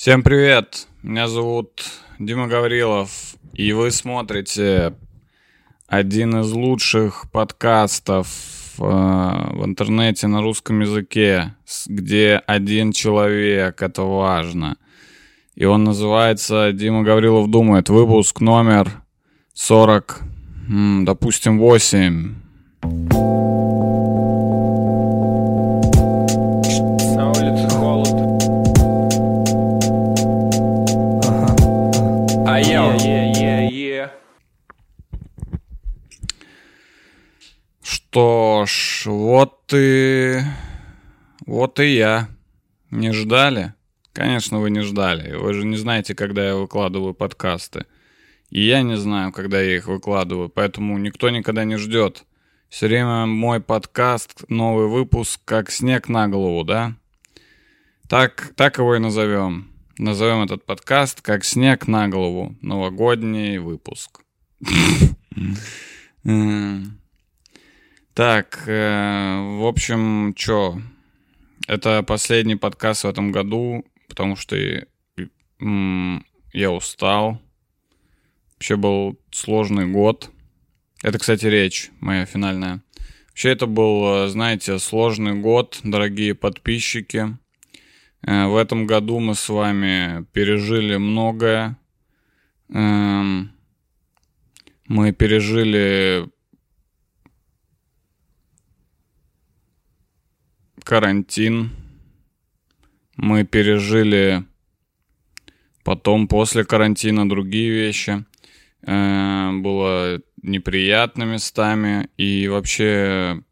Всем привет! Меня зовут Дима Гаврилов, и вы смотрите один из лучших подкастов э, в интернете на русском языке, где один человек, это важно. И он называется «Дима Гаврилов думает». Выпуск номер 40, допустим, 8. Что ж, вот и... Вот и я. Не ждали? Конечно, вы не ждали. Вы же не знаете, когда я выкладываю подкасты. И я не знаю, когда я их выкладываю, поэтому никто никогда не ждет. Все время мой подкаст, новый выпуск, как снег на голову, да? Так, так его и назовем. Назовем этот подкаст как снег на голову. Новогодний выпуск. Так, э, в общем, чё? Это последний подкаст в этом году, потому что я устал. Вообще был сложный год. Это, кстати, речь моя финальная. Вообще это был, э, знаете, сложный год, дорогие подписчики. Э, в этом году мы с вами пережили многое. Эм, мы пережили карантин. Мы пережили потом после карантина другие вещи. Э, было неприятно местами и вообще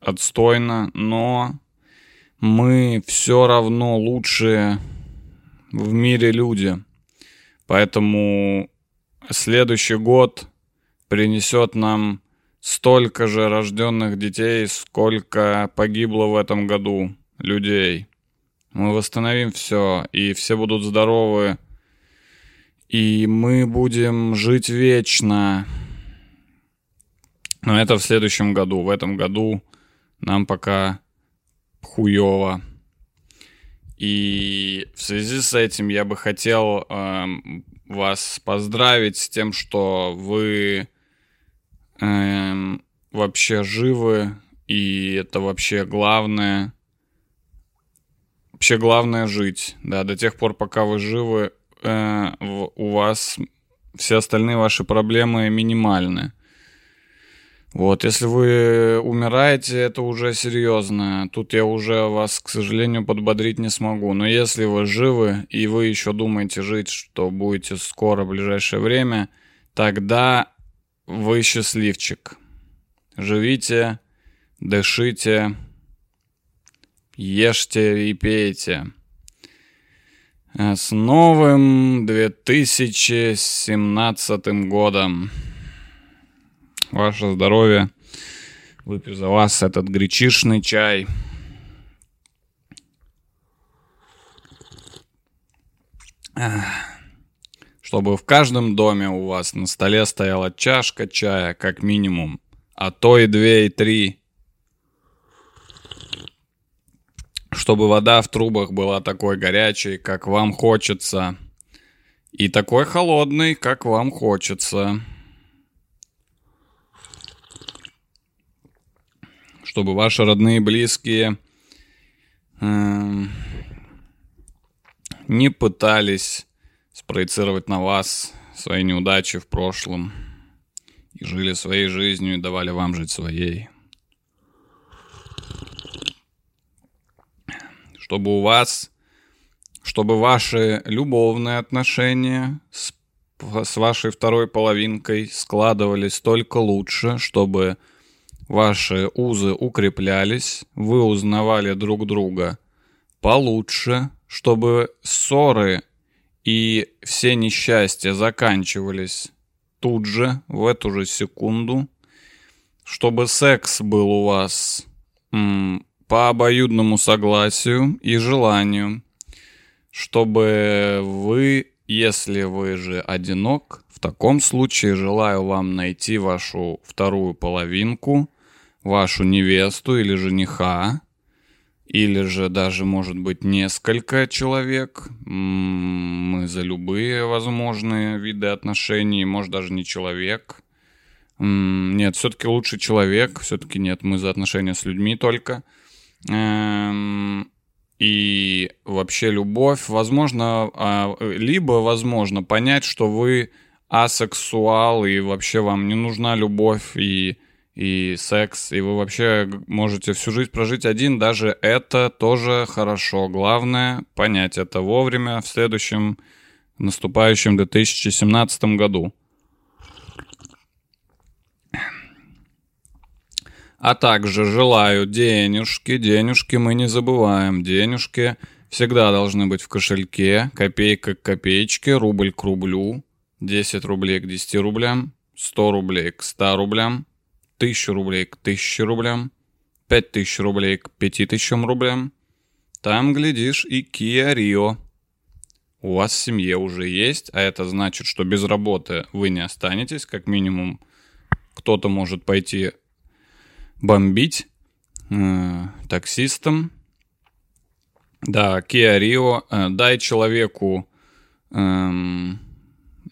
отстойно, но мы все равно лучшие в мире люди. Поэтому следующий год принесет нам столько же рожденных детей, сколько погибло в этом году людей. Мы восстановим все, и все будут здоровы, и мы будем жить вечно. Но это в следующем году. В этом году нам пока хуево. И в связи с этим я бы хотел э, вас поздравить с тем, что вы эм, вообще живы, и это вообще главное. Вообще главное жить, да, до тех пор, пока вы живы, э, у вас все остальные ваши проблемы минимальны. Вот, если вы умираете, это уже серьезно. Тут я уже вас, к сожалению, подбодрить не смогу. Но если вы живы и вы еще думаете жить, что будете скоро, в ближайшее время, тогда вы счастливчик. Живите, дышите, ешьте и пейте. Э, с новым 2017 годом. Ваше здоровье. Выпью за вас этот гречишный чай. Ах чтобы в каждом доме у вас на столе стояла чашка чая, как минимум, а то и две, и три. Чтобы вода в трубах была такой горячей, как вам хочется, и такой холодной, как вам хочется. Чтобы ваши родные близкие э, не пытались спроецировать на вас свои неудачи в прошлом и жили своей жизнью и давали вам жить своей. Чтобы у вас, чтобы ваши любовные отношения с, с вашей второй половинкой складывались только лучше, чтобы ваши узы укреплялись, вы узнавали друг друга получше, чтобы ссоры и все несчастья заканчивались тут же, в эту же секунду, чтобы секс был у вас м, по обоюдному согласию и желанию, чтобы вы, если вы же одинок, в таком случае желаю вам найти вашу вторую половинку, вашу невесту или жениха, или же даже, может быть, несколько человек. Мы за любые возможные виды отношений, может, даже не человек. Нет, все-таки лучше человек, все-таки нет, мы за отношения с людьми только. Эм, и вообще любовь, возможно, а, либо возможно понять, что вы асексуал, и вообще вам не нужна любовь, и и секс, и вы вообще можете всю жизнь прожить один, даже это тоже хорошо. Главное понять это вовремя в следующем наступающем 2017 году. А также желаю денежки, денежки мы не забываем, денежки всегда должны быть в кошельке, копейка к копеечке, рубль к рублю, 10 рублей к 10 рублям, 100 рублей к 100 рублям, 1000 рублей к 1000 рублям, 5000 рублей к 5000 рублям. Там, глядишь, и Kia Rio. У вас в семье уже есть, а это значит, что без работы вы не останетесь. Как минимум, кто-то может пойти бомбить э, таксистом. Да, Kia Rio. Э, дай человеку... Э,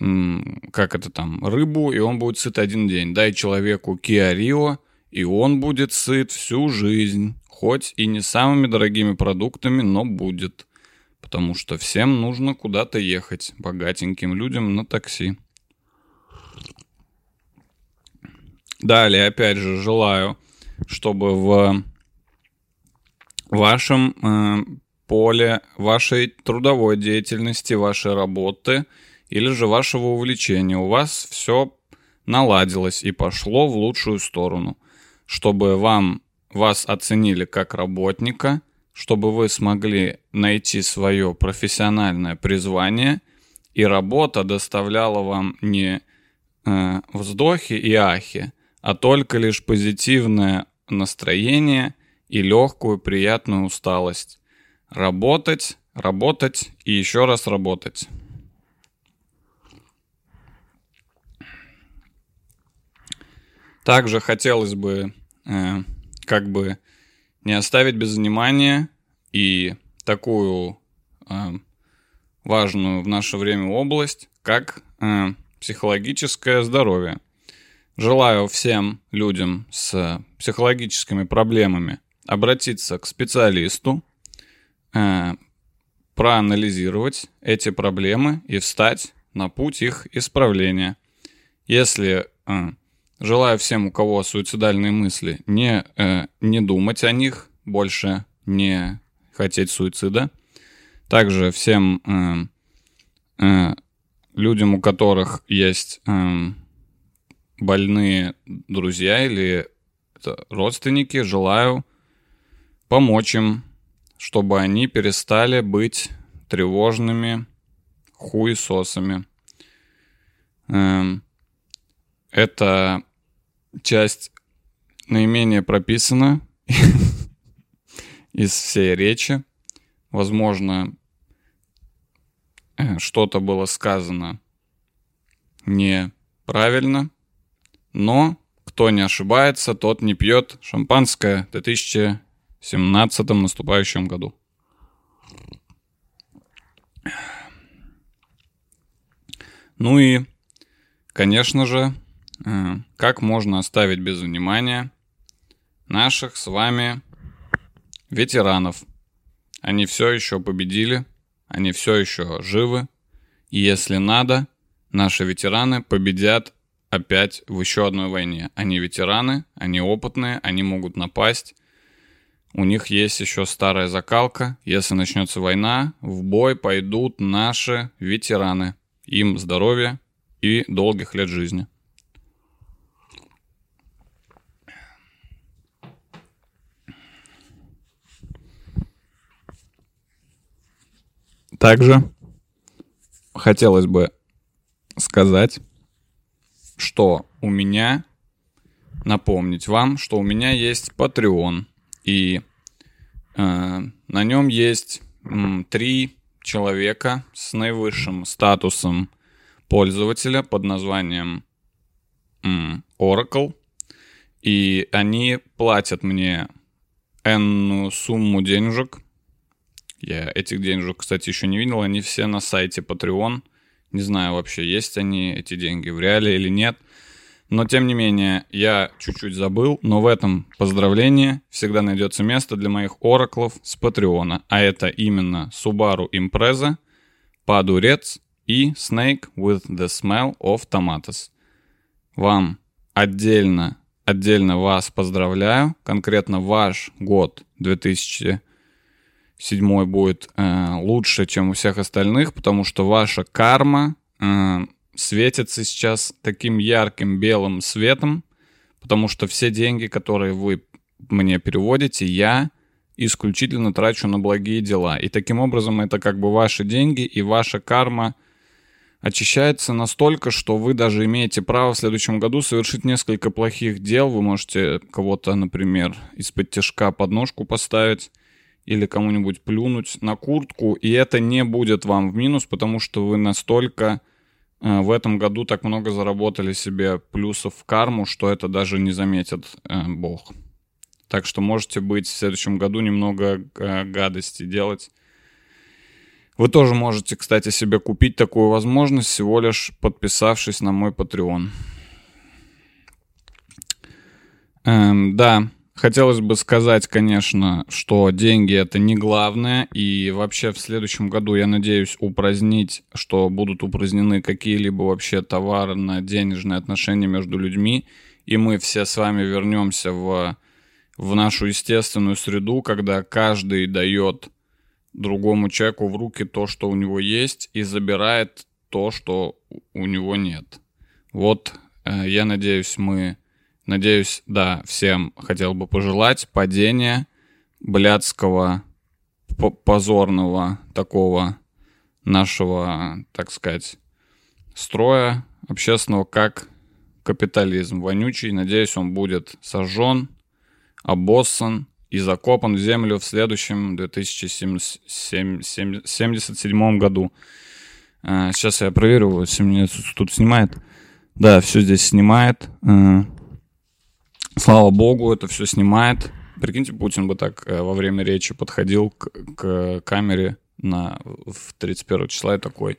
как это там, рыбу, и он будет сыт один день. Дай человеку Rio, и он будет сыт всю жизнь. Хоть и не самыми дорогими продуктами, но будет. Потому что всем нужно куда-то ехать, богатеньким людям на такси. Далее, опять же, желаю, чтобы в вашем э, поле вашей трудовой деятельности, вашей работы – или же вашего увлечения, у вас все наладилось и пошло в лучшую сторону, чтобы вам, вас оценили как работника, чтобы вы смогли найти свое профессиональное призвание, и работа доставляла вам не э, вздохи и ахи, а только лишь позитивное настроение и легкую приятную усталость. Работать, работать и еще раз работать. Также хотелось бы э, как бы не оставить без внимания и такую э, важную в наше время область, как э, психологическое здоровье. Желаю всем людям с психологическими проблемами обратиться к специалисту, э, проанализировать эти проблемы и встать на путь их исправления. Если э, Желаю всем, у кого суицидальные мысли, не, э, не думать о них, больше не хотеть суицида. Также всем э, э, людям, у которых есть э, больные друзья или родственники, желаю помочь им, чтобы они перестали быть тревожными хуесосами. Э, это часть наименее прописана из всей речи. Возможно, э, что-то было сказано неправильно, но кто не ошибается, тот не пьет шампанское в 2017 наступающем году. Ну и, конечно же, как можно оставить без внимания наших с вами ветеранов. Они все еще победили, они все еще живы. И если надо, наши ветераны победят опять в еще одной войне. Они ветераны, они опытные, они могут напасть. У них есть еще старая закалка. Если начнется война, в бой пойдут наши ветераны. Им здоровья и долгих лет жизни. Также хотелось бы сказать, что у меня, напомнить вам, что у меня есть Patreon, и э, на нем есть три человека с наивысшим статусом пользователя под названием Oracle, и они платят мне энную сумму денежек. Я этих денежек, кстати, еще не видел. Они все на сайте Patreon. Не знаю вообще, есть они, эти деньги в реале или нет. Но, тем не менее, я чуть-чуть забыл, но в этом поздравлении всегда найдется место для моих ораклов с Патреона. А это именно Subaru Impreza, Падурец и Snake with the Smell of Tomatoes. Вам отдельно, отдельно вас поздравляю. Конкретно ваш год 2007 будет э, лучше, чем у всех остальных, потому что ваша карма э, светится сейчас таким ярким белым светом, потому что все деньги, которые вы мне переводите, я исключительно трачу на благие дела. И таким образом это как бы ваши деньги и ваша карма – очищается настолько, что вы даже имеете право в следующем году совершить несколько плохих дел. Вы можете кого-то, например, из-под тяжка подножку поставить или кому-нибудь плюнуть на куртку, и это не будет вам в минус, потому что вы настолько э, в этом году так много заработали себе плюсов в карму, что это даже не заметит э, Бог. Так что можете быть в следующем году немного э, гадости делать вы тоже можете, кстати, себе купить такую возможность, всего лишь подписавшись на мой Patreon. Эм, да, хотелось бы сказать, конечно, что деньги это не главное, и вообще в следующем году я надеюсь упразднить, что будут упразднены какие-либо вообще товарно-денежные отношения между людьми, и мы все с вами вернемся в, в нашу естественную среду, когда каждый дает другому человеку в руки то, что у него есть, и забирает то, что у него нет. Вот, э, я надеюсь, мы... Надеюсь, да, всем хотел бы пожелать падения блядского, позорного такого нашего, так сказать, строя общественного, как капитализм вонючий. Надеюсь, он будет сожжен, обоссан, и закопан в землю в следующем 2077 году. А, сейчас я проверю, если меня тут снимает. Да, все здесь снимает. Слава богу, это все снимает. Прикиньте, Путин бы так э, во время речи подходил к, к камере на, в 31 числа и такой,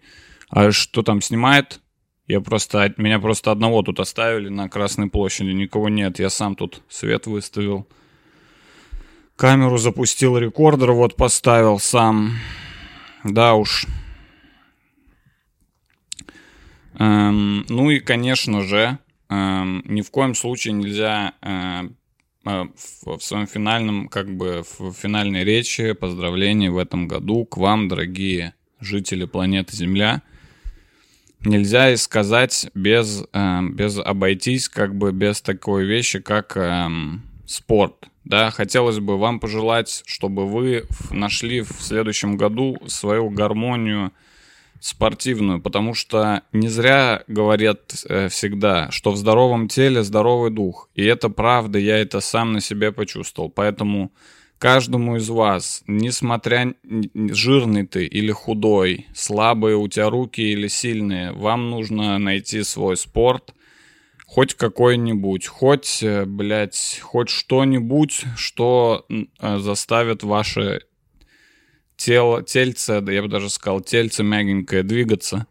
а что там снимает? Я просто, меня просто одного тут оставили на Красной площади, никого нет, я сам тут свет выставил. Камеру запустил рекордер, вот поставил сам. Да уж. Эм, ну и, конечно же, ни в коем случае нельзя э, э, в, своем финальном, как бы в финальной речи поздравлений в этом году к вам, дорогие жители планеты Земля, нельзя и сказать без, э, без обойтись, как бы без такой вещи, как э, спорт. Да, хотелось бы вам пожелать, чтобы вы нашли в следующем году свою гармонию спортивную, потому что не зря говорят э, всегда, что в здоровом теле здоровый дух. И это правда, я это сам на себе почувствовал. Поэтому каждому из вас, несмотря жирный ты или худой, слабые у тебя руки или сильные, вам нужно найти свой спорт – хоть какой-нибудь, хоть, э, блядь, хоть что-нибудь, что э, заставит ваше тело, тельце, да я бы даже сказал, тельце мягенькое двигаться,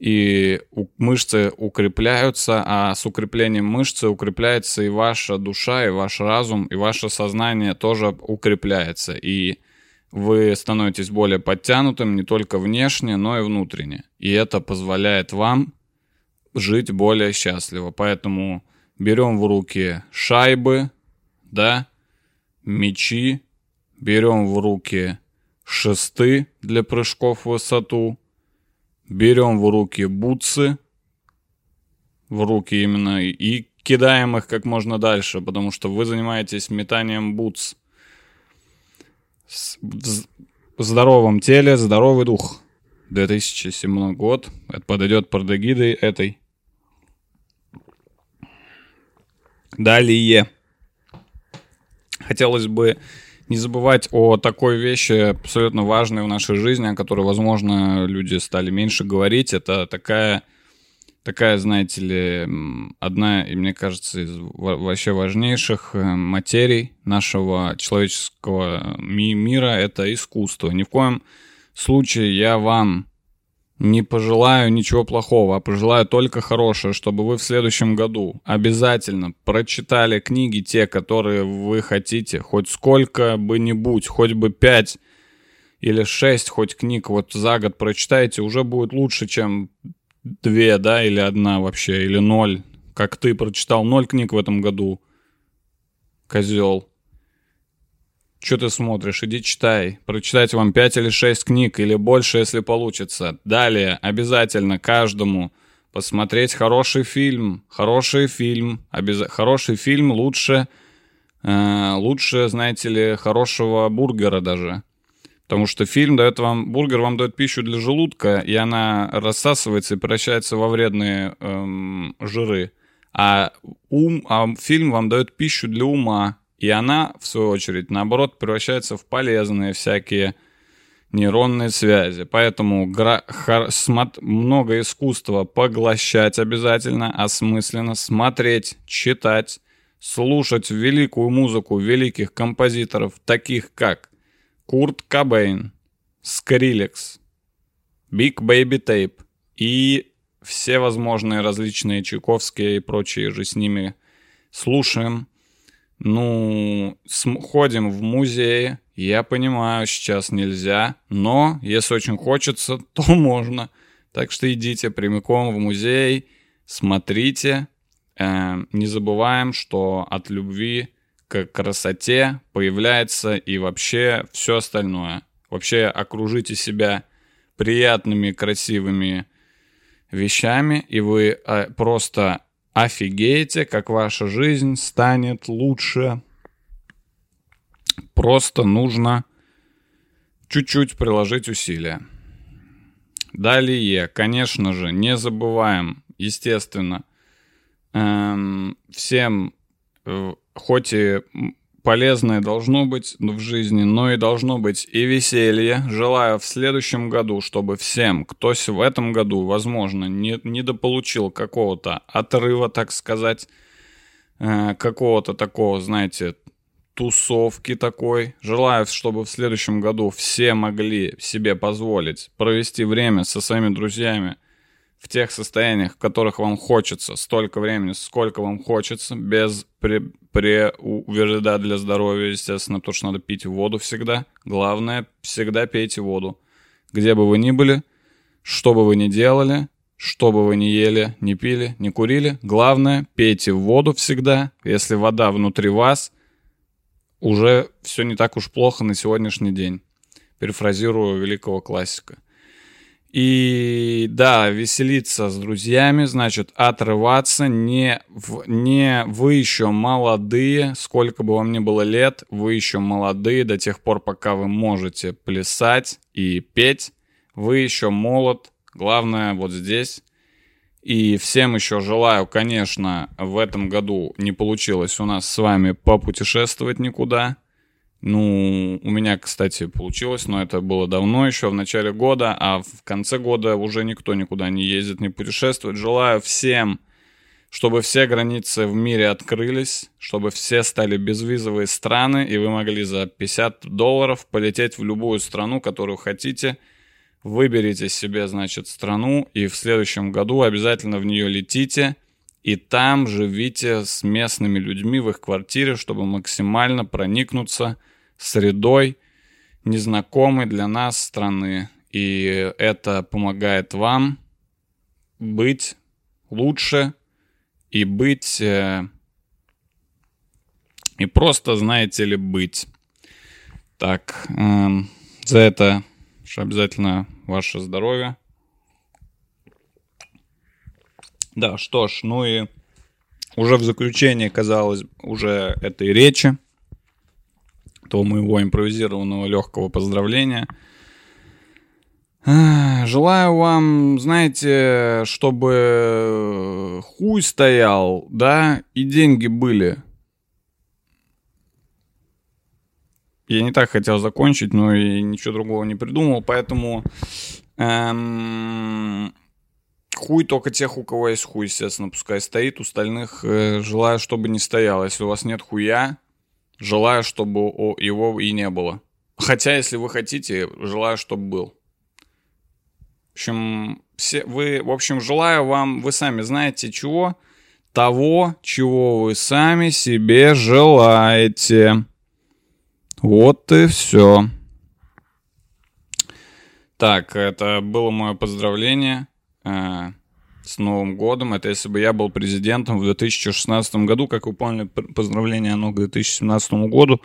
и мышцы укрепляются, а с укреплением мышцы укрепляется и ваша душа, и ваш разум, и ваше сознание тоже укрепляется, и вы становитесь более подтянутым не только внешне, но и внутренне. И это позволяет вам жить более счастливо. Поэтому берем в руки шайбы, да, мечи, берем в руки шесты для прыжков в высоту, берем в руки бутсы, в руки именно, и кидаем их как можно дальше, потому что вы занимаетесь метанием бутс. В здоровом теле здоровый дух. 2007 год. Это подойдет под эгидой этой Далее. Хотелось бы не забывать о такой вещи, абсолютно важной в нашей жизни, о которой, возможно, люди стали меньше говорить. Это такая такая, знаете ли, одна, и мне кажется, из вообще важнейших э, материй нашего человеческого ми мира — это искусство. Ни в коем случае я вам не пожелаю ничего плохого, а пожелаю только хорошее, чтобы вы в следующем году обязательно прочитали книги те, которые вы хотите, хоть сколько бы нибудь, хоть бы пять или шесть хоть книг вот за год прочитаете, уже будет лучше, чем две, да, или одна вообще, или ноль. Как ты прочитал ноль книг в этом году, козел. Что ты смотришь? Иди читай. Прочитайте вам пять или шесть книг, или больше, если получится. Далее, обязательно каждому посмотреть хороший фильм. Хороший фильм. Обяз... Хороший фильм лучше, э, лучше, знаете ли, хорошего бургера даже. Потому что фильм дает вам, бургер вам дает пищу для желудка, и она рассасывается и превращается во вредные эм, жиры. А, ум, а фильм вам дает пищу для ума, и она, в свою очередь, наоборот, превращается в полезные всякие нейронные связи. Поэтому гра- хар- смот- много искусства поглощать обязательно, осмысленно, смотреть, читать, слушать великую музыку великих композиторов, таких как Курт Кобейн, Скриллекс, Big Baby Tape и все возможные различные Чайковские и прочие же с ними слушаем. Ну, ходим в музеи, я понимаю, сейчас нельзя, но если очень хочется, то можно. Так что идите прямиком в музей, смотрите. Э, не забываем, что от любви к красоте появляется и вообще все остальное. Вообще окружите себя приятными, красивыми вещами, и вы а, просто офигеете, как ваша жизнь станет лучше. Просто нужно чуть-чуть приложить усилия. Далее, конечно же, не забываем, естественно, эм, всем э, хоть и полезное должно быть в жизни, но и должно быть и веселье. Желаю в следующем году, чтобы всем, кто в этом году, возможно, не, недополучил какого-то отрыва, так сказать, э, какого-то такого, знаете, тусовки такой. Желаю, чтобы в следующем году все могли себе позволить провести время со своими друзьями в тех состояниях, в которых вам хочется, столько времени, сколько вам хочется, без вреда для здоровья, естественно, потому что надо пить воду всегда. Главное, всегда пейте воду. Где бы вы ни были, что бы вы ни делали, что бы вы ни ели, не пили, не курили, главное, пейте воду всегда. Если вода внутри вас, уже все не так уж плохо на сегодняшний день. Перефразирую великого классика. И да, веселиться с друзьями, значит, отрываться, не, в, не вы еще молодые, сколько бы вам ни было лет, вы еще молодые до тех пор, пока вы можете плясать и петь, вы еще молод, главное вот здесь. И всем еще желаю, конечно, в этом году не получилось у нас с вами попутешествовать никуда, ну, у меня, кстати, получилось, но это было давно, еще в начале года, а в конце года уже никто никуда не ездит, не путешествует. Желаю всем, чтобы все границы в мире открылись, чтобы все стали безвизовые страны, и вы могли за 50 долларов полететь в любую страну, которую хотите. Выберите себе, значит, страну, и в следующем году обязательно в нее летите, и там живите с местными людьми в их квартире, чтобы максимально проникнуться – средой незнакомой для нас страны. И это помогает вам быть лучше и быть... Э, и просто, знаете ли, быть. Так, э, за это обязательно ваше здоровье. Да, что ж, ну и уже в заключение, казалось, уже этой речи, этого моего импровизированного легкого поздравления. Желаю вам, знаете, чтобы хуй стоял, да, и деньги были. Я не так хотел закончить, но и ничего другого не придумал, поэтому эм, хуй только тех, у кого есть хуй, естественно, пускай стоит. У остальных э, желаю, чтобы не стоял. Если у вас нет хуя, желаю, чтобы его и не было. Хотя, если вы хотите, желаю, чтобы был. В общем, все, вы, в общем, желаю вам, вы сами знаете чего, того, чего вы сами себе желаете. Вот и все. Так, это было мое поздравление э, с Новым годом. Это если бы я был президентом в 2016 году. Как вы поняли, поздравление оно к 2017 году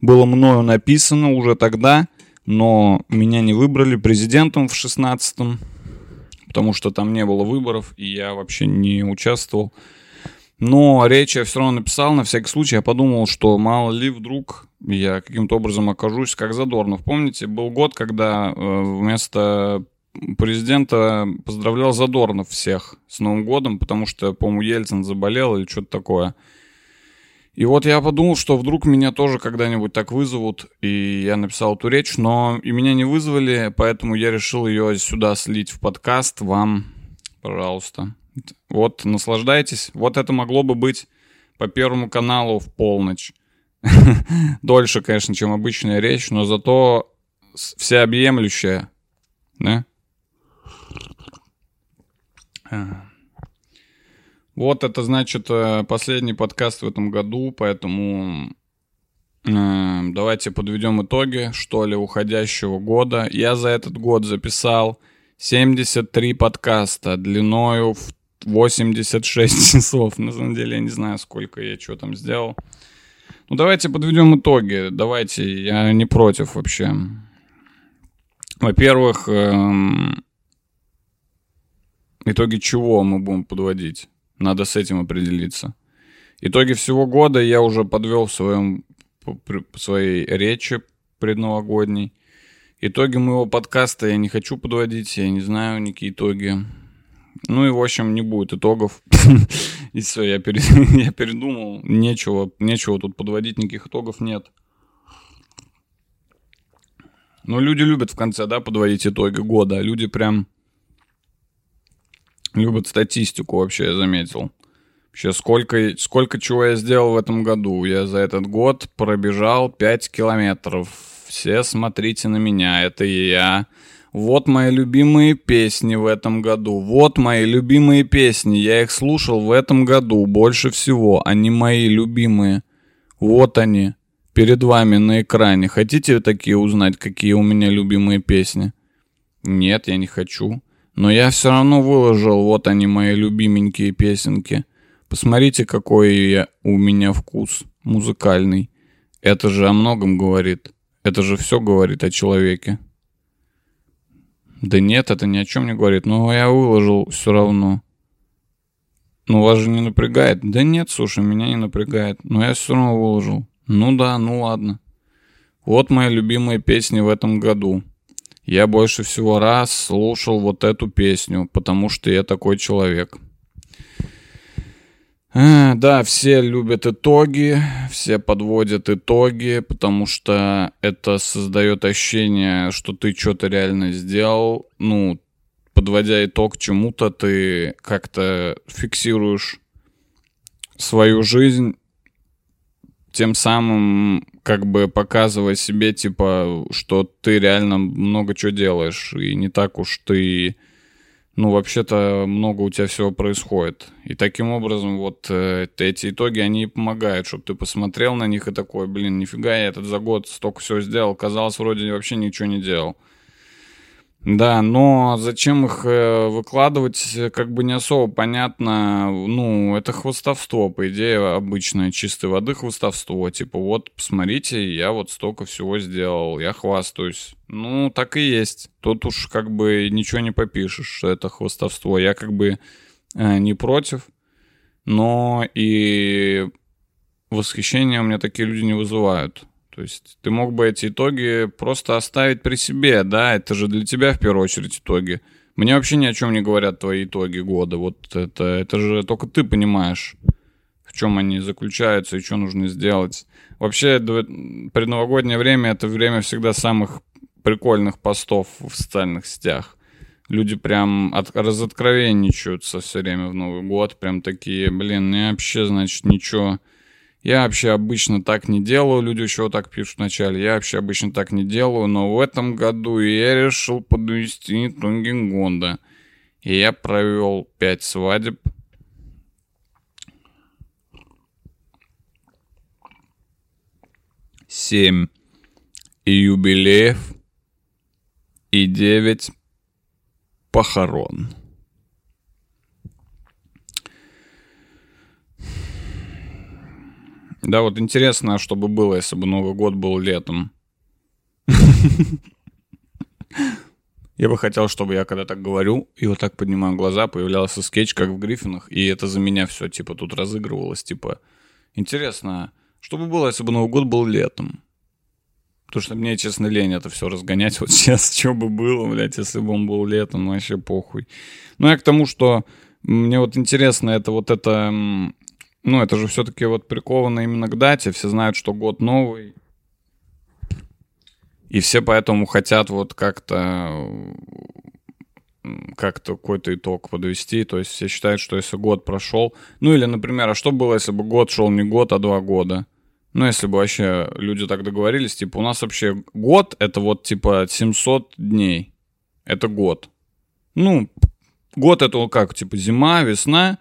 было мною написано уже тогда, но меня не выбрали президентом в 2016, потому что там не было выборов, и я вообще не участвовал. Но речь я все равно написал, на всякий случай. Я подумал, что мало ли вдруг я каким-то образом окажусь как Задорнов. Помните, был год, когда э, вместо президента поздравлял Задорнов всех с Новым годом, потому что, по-моему, Ельцин заболел или что-то такое. И вот я подумал, что вдруг меня тоже когда-нибудь так вызовут, и я написал эту речь, но и меня не вызвали, поэтому я решил ее сюда слить в подкаст вам, пожалуйста. Вот, наслаждайтесь. Вот это могло бы быть по Первому каналу в полночь. Дольше, конечно, чем обычная речь, но зато всеобъемлющая. Да? Вот это значит э, последний подкаст в этом году, поэтому э, давайте подведем итоги, что ли, уходящего года. Я за этот год записал 73 подкаста длиною в 86 часов. На самом деле я не знаю, сколько я что там сделал. Ну, давайте подведем итоги. Давайте, я не против вообще. Во-первых, эм, итоги чего мы будем подводить? Надо с этим определиться. Итоги всего года я уже подвел в своем, в своей речи предновогодней. Итоги моего подкаста я не хочу подводить, я не знаю никакие итоги. Ну и, в общем, не будет итогов. И все, я, перед... я передумал. Нечего, нечего тут подводить, никаких итогов нет. Но люди любят в конце, да, подводить итоги года. Люди прям любят статистику вообще, я заметил. Вообще, сколько, сколько чего я сделал в этом году. Я за этот год пробежал 5 километров. Все смотрите на меня, это я. Вот мои любимые песни в этом году. Вот мои любимые песни. Я их слушал в этом году больше всего. Они мои любимые. Вот они. Перед вами на экране. Хотите такие узнать, какие у меня любимые песни? Нет, я не хочу. Но я все равно выложил. Вот они, мои любименькие песенки. Посмотрите, какой я, у меня вкус музыкальный. Это же о многом говорит. Это же все говорит о человеке. Да нет, это ни о чем не говорит. Но я выложил все равно. Ну, вас же не напрягает. Да нет, слушай, меня не напрягает. Но я все равно выложил. Ну да, ну ладно. Вот мои любимые песни в этом году. Я больше всего раз слушал вот эту песню, потому что я такой человек. А, да, все любят итоги, все подводят итоги, потому что это создает ощущение, что ты что-то реально сделал. Ну, подводя итог чему-то, ты как-то фиксируешь свою жизнь, тем самым как бы показывая себе, типа, что ты реально много чего делаешь, и не так уж ты ну, вообще-то много у тебя всего происходит. И таким образом вот э, эти итоги, они помогают, чтобы ты посмотрел на них и такой, блин, нифига я этот за год столько всего сделал. Казалось, вроде вообще ничего не делал. Да, но зачем их э, выкладывать, как бы не особо понятно. Ну, это хвостовство, по идее, обычное, чистой воды хвостовство. Типа, вот, посмотрите, я вот столько всего сделал, я хвастаюсь. Ну, так и есть. Тут уж как бы ничего не попишешь, что это хвостовство. Я как бы э, не против, но и восхищения у меня такие люди не вызывают. То есть ты мог бы эти итоги просто оставить при себе, да, это же для тебя в первую очередь итоги. Мне вообще ни о чем не говорят твои итоги года. Вот это, это же только ты понимаешь, в чем они заключаются и что нужно сделать. Вообще, предновогоднее время — это время всегда самых прикольных постов в социальных сетях. люди прям от, разоткровенничаются все время в Новый год. Прям такие, блин, я вообще, значит, ничего... Я вообще обычно так не делаю, люди еще так пишут вначале, я вообще обычно так не делаю, но в этом году я решил подвести итоги года. И я провел пять свадеб. Семь юбилеев и девять похорон. Да, вот интересно, что бы было, если бы Новый год был летом. Я бы хотел, чтобы я когда так говорю, и вот так поднимаю глаза, появлялся скетч, как в Гриффинах, и это за меня все, типа, тут разыгрывалось, типа, интересно, что бы было, если бы Новый год был летом? Потому что мне, честно, лень это все разгонять. Вот сейчас, что бы было, блядь, если бы он был летом, вообще похуй. Ну, я к тому, что мне вот интересно, это вот это... Ну, это же все-таки вот приковано именно к дате. Все знают, что год новый. И все поэтому хотят вот как-то как-то какой-то итог подвести. То есть все считают, что если год прошел... Ну или, например, а что было, если бы год шел не год, а два года? Ну, если бы вообще люди так договорились, типа, у нас вообще год — это вот, типа, 700 дней. Это год. Ну, год — это как, типа, зима, весна,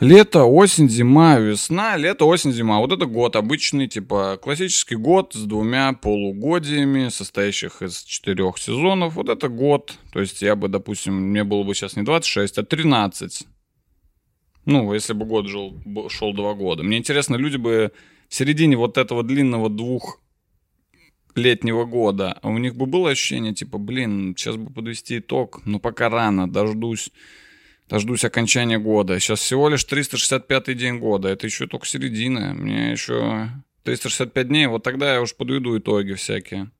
Лето, осень, зима, весна, лето, осень, зима. Вот это год обычный, типа классический год с двумя полугодиями, состоящих из четырех сезонов. Вот это год. То есть я бы, допустим, мне было бы сейчас не 26, а 13. Ну, если бы год жил, шел два года. Мне интересно, люди бы в середине вот этого длинного двух летнего года, а у них бы было ощущение, типа, блин, сейчас бы подвести итог, но пока рано, дождусь Дождусь окончания года. Сейчас всего лишь 365 день года. Это еще только середина. Мне еще 365 дней. Вот тогда я уж подведу итоги всякие.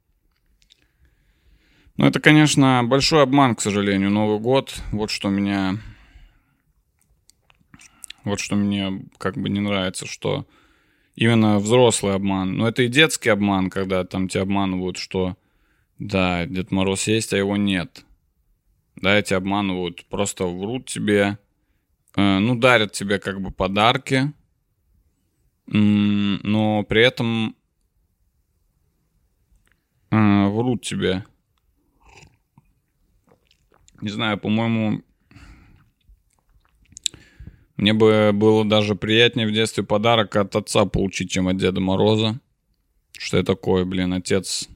Но это, конечно, большой обман, к сожалению. Новый год. Вот что меня... Вот что мне как бы не нравится, что именно взрослый обман. Но это и детский обман, когда там тебя обманывают, что да, Дед Мороз есть, а его нет да, эти обманывают, просто врут тебе, э, ну, дарят тебе как бы подарки, но при этом э, врут тебе. Не знаю, по-моему, мне бы было даже приятнее в детстве подарок от отца получить, чем от Деда Мороза. Что я такое, блин, отец,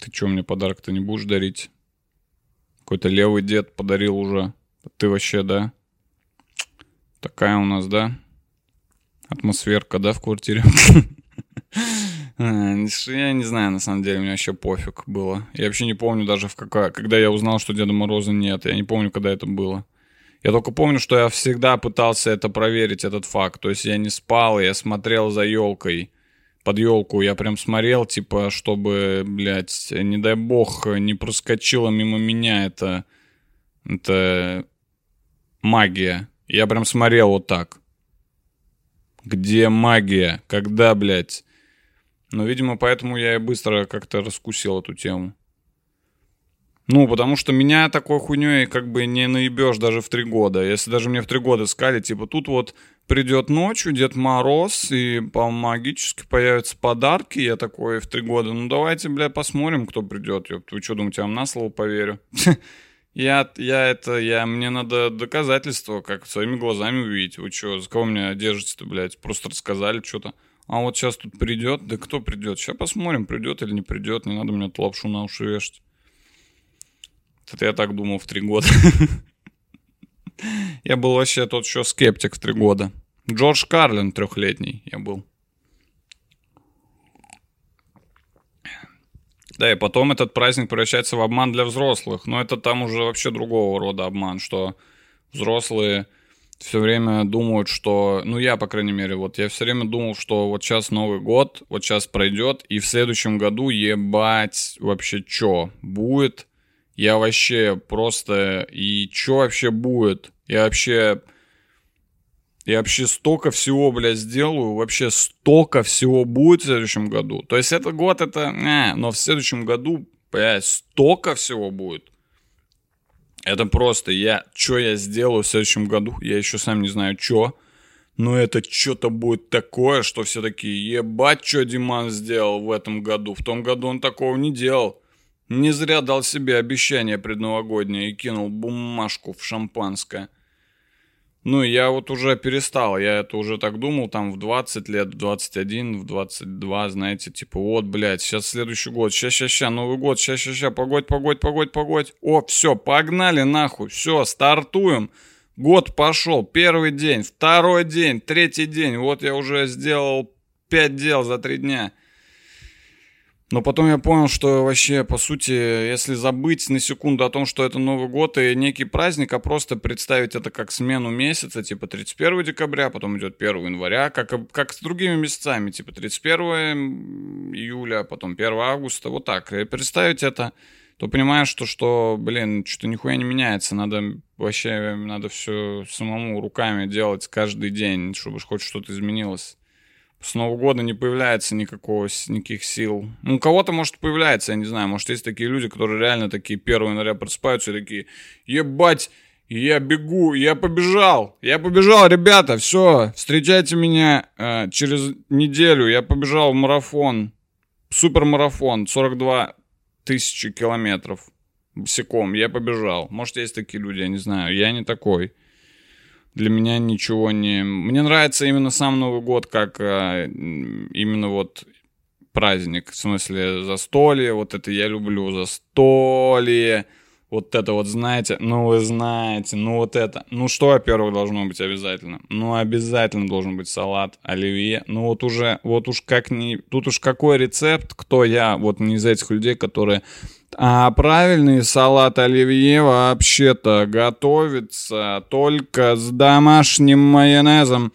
ты что, мне подарок-то не будешь дарить? Какой-то левый дед подарил уже. Ты вообще, да? Такая у нас, да? Атмосферка, да, в квартире? А, я не знаю, на самом деле, мне вообще пофиг было. Я вообще не помню даже, в какая, когда я узнал, что Деда Мороза нет. Я не помню, когда это было. Я только помню, что я всегда пытался это проверить, этот факт. То есть я не спал, я смотрел за елкой под елку. Я прям смотрел, типа, чтобы, блядь, не дай бог, не проскочила мимо меня это, это магия. Я прям смотрел вот так. Где магия? Когда, блядь? Ну, видимо, поэтому я и быстро как-то раскусил эту тему. Ну, потому что меня такой хуйней как бы не наебешь даже в три года. Если даже мне в три года сказали, типа, тут вот придет ночью Дед Мороз, и по-магически появятся подарки, я такой в три года, ну давайте, бля, посмотрим, кто придет. Ёпт, вы что думаете, я вам на слово поверю? Я, я это, я, мне надо доказательства, как своими глазами увидеть. Вы что, за кого меня держите-то, блядь? Просто рассказали что-то. А вот сейчас тут придет, да кто придет? Сейчас посмотрим, придет или не придет. Не надо мне лапшу на уши вешать. Это я так думал в три года. Я был вообще тот еще скептик в три года. Джордж Карлин трехлетний я был. Да, и потом этот праздник превращается в обман для взрослых. Но это там уже вообще другого рода обман, что взрослые все время думают, что... Ну, я, по крайней мере, вот я все время думал, что вот сейчас Новый год, вот сейчас пройдет, и в следующем году ебать вообще что будет я вообще просто... И что вообще будет? Я вообще... Я вообще столько всего, блядь, сделаю. Вообще столько всего будет в следующем году. То есть этот год это... Но в следующем году, блядь, столько всего будет. Это просто я, что я сделаю в следующем году, я еще сам не знаю, что. Но это что-то будет такое, что все такие, ебать, что Диман сделал в этом году. В том году он такого не делал. Не зря дал себе обещание предновогоднее и кинул бумажку в шампанское. Ну, я вот уже перестал, я это уже так думал, там в 20 лет, в 21, в 22, знаете, типа, вот, блядь, сейчас следующий год, ща, ща, ща, Новый год, ща, ща, ща, погодь, погодь, погодь, погодь. О, все, погнали нахуй, все, стартуем. Год пошел, первый день, второй день, третий день, вот я уже сделал пять дел за три дня. Но потом я понял, что вообще, по сути, если забыть на секунду о том, что это Новый год и некий праздник, а просто представить это как смену месяца, типа 31 декабря, потом идет 1 января, как, как с другими месяцами, типа 31 июля, потом 1 августа, вот так. И представить это, то понимаешь, что, что блин, что-то нихуя не меняется, надо вообще, надо все самому руками делать каждый день, чтобы хоть что-то изменилось с Нового года не появляется никакого, никаких сил. Ну, у кого-то, может, появляется, я не знаю. Может, есть такие люди, которые реально такие 1 января просыпаются и такие, ебать, я бегу, я побежал, я побежал, ребята, все, встречайте меня э, через неделю, я побежал в марафон, супермарафон, 42 тысячи километров босиком, я побежал. Может, есть такие люди, я не знаю, я не такой для меня ничего не... Мне нравится именно сам Новый год, как э, именно вот праздник, в смысле застолье, вот это я люблю, застолье, вот это вот, знаете, ну вы знаете, ну вот это. Ну что, во-первых, должно быть обязательно? Ну обязательно должен быть салат оливье. Ну вот уже, вот уж как не... Тут уж какой рецепт, кто я, вот не из этих людей, которые а правильный салат оливье вообще-то готовится только с домашним майонезом.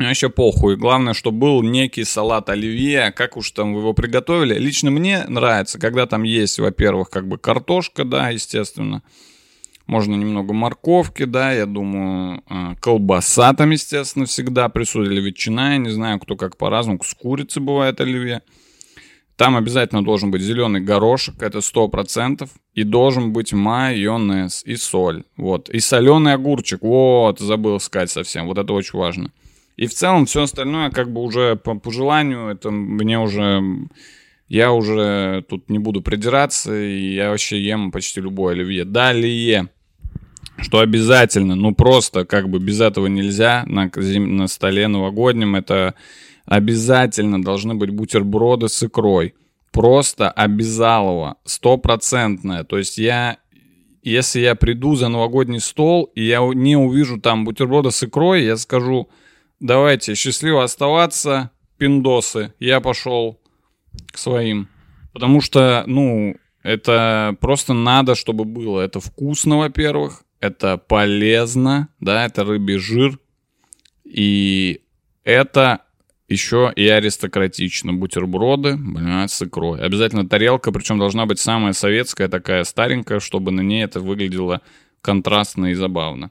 Вообще похуй. Главное, чтобы был некий салат оливье, как уж там вы его приготовили. Лично мне нравится, когда там есть, во-первых, как бы картошка, да, естественно. Можно немного морковки, да, я думаю, а, колбаса там, естественно, всегда присутствует, или ветчина, я не знаю, кто как по-разному, с курицы бывает оливье. Там обязательно должен быть зеленый горошек, это сто процентов, и должен быть майонез и соль, вот, и соленый огурчик, вот, забыл сказать совсем, вот это очень важно. И в целом все остальное как бы уже по, по желанию, это мне уже, я уже тут не буду придираться, и я вообще ем почти любое оливье. Далее, что обязательно, ну просто как бы без этого нельзя на, на столе новогоднем, это обязательно должны быть бутерброды с икрой. Просто обязалово, стопроцентное. То есть я, если я приду за новогодний стол, и я не увижу там бутерброды с икрой, я скажу, давайте, счастливо оставаться, пиндосы. Я пошел к своим. Потому что, ну, это просто надо, чтобы было. Это вкусно, во-первых, это полезно, да, это рыбий жир. И это еще и аристократично. Бутерброды, блядь, с икрой. Обязательно тарелка, причем должна быть самая советская, такая старенькая, чтобы на ней это выглядело контрастно и забавно.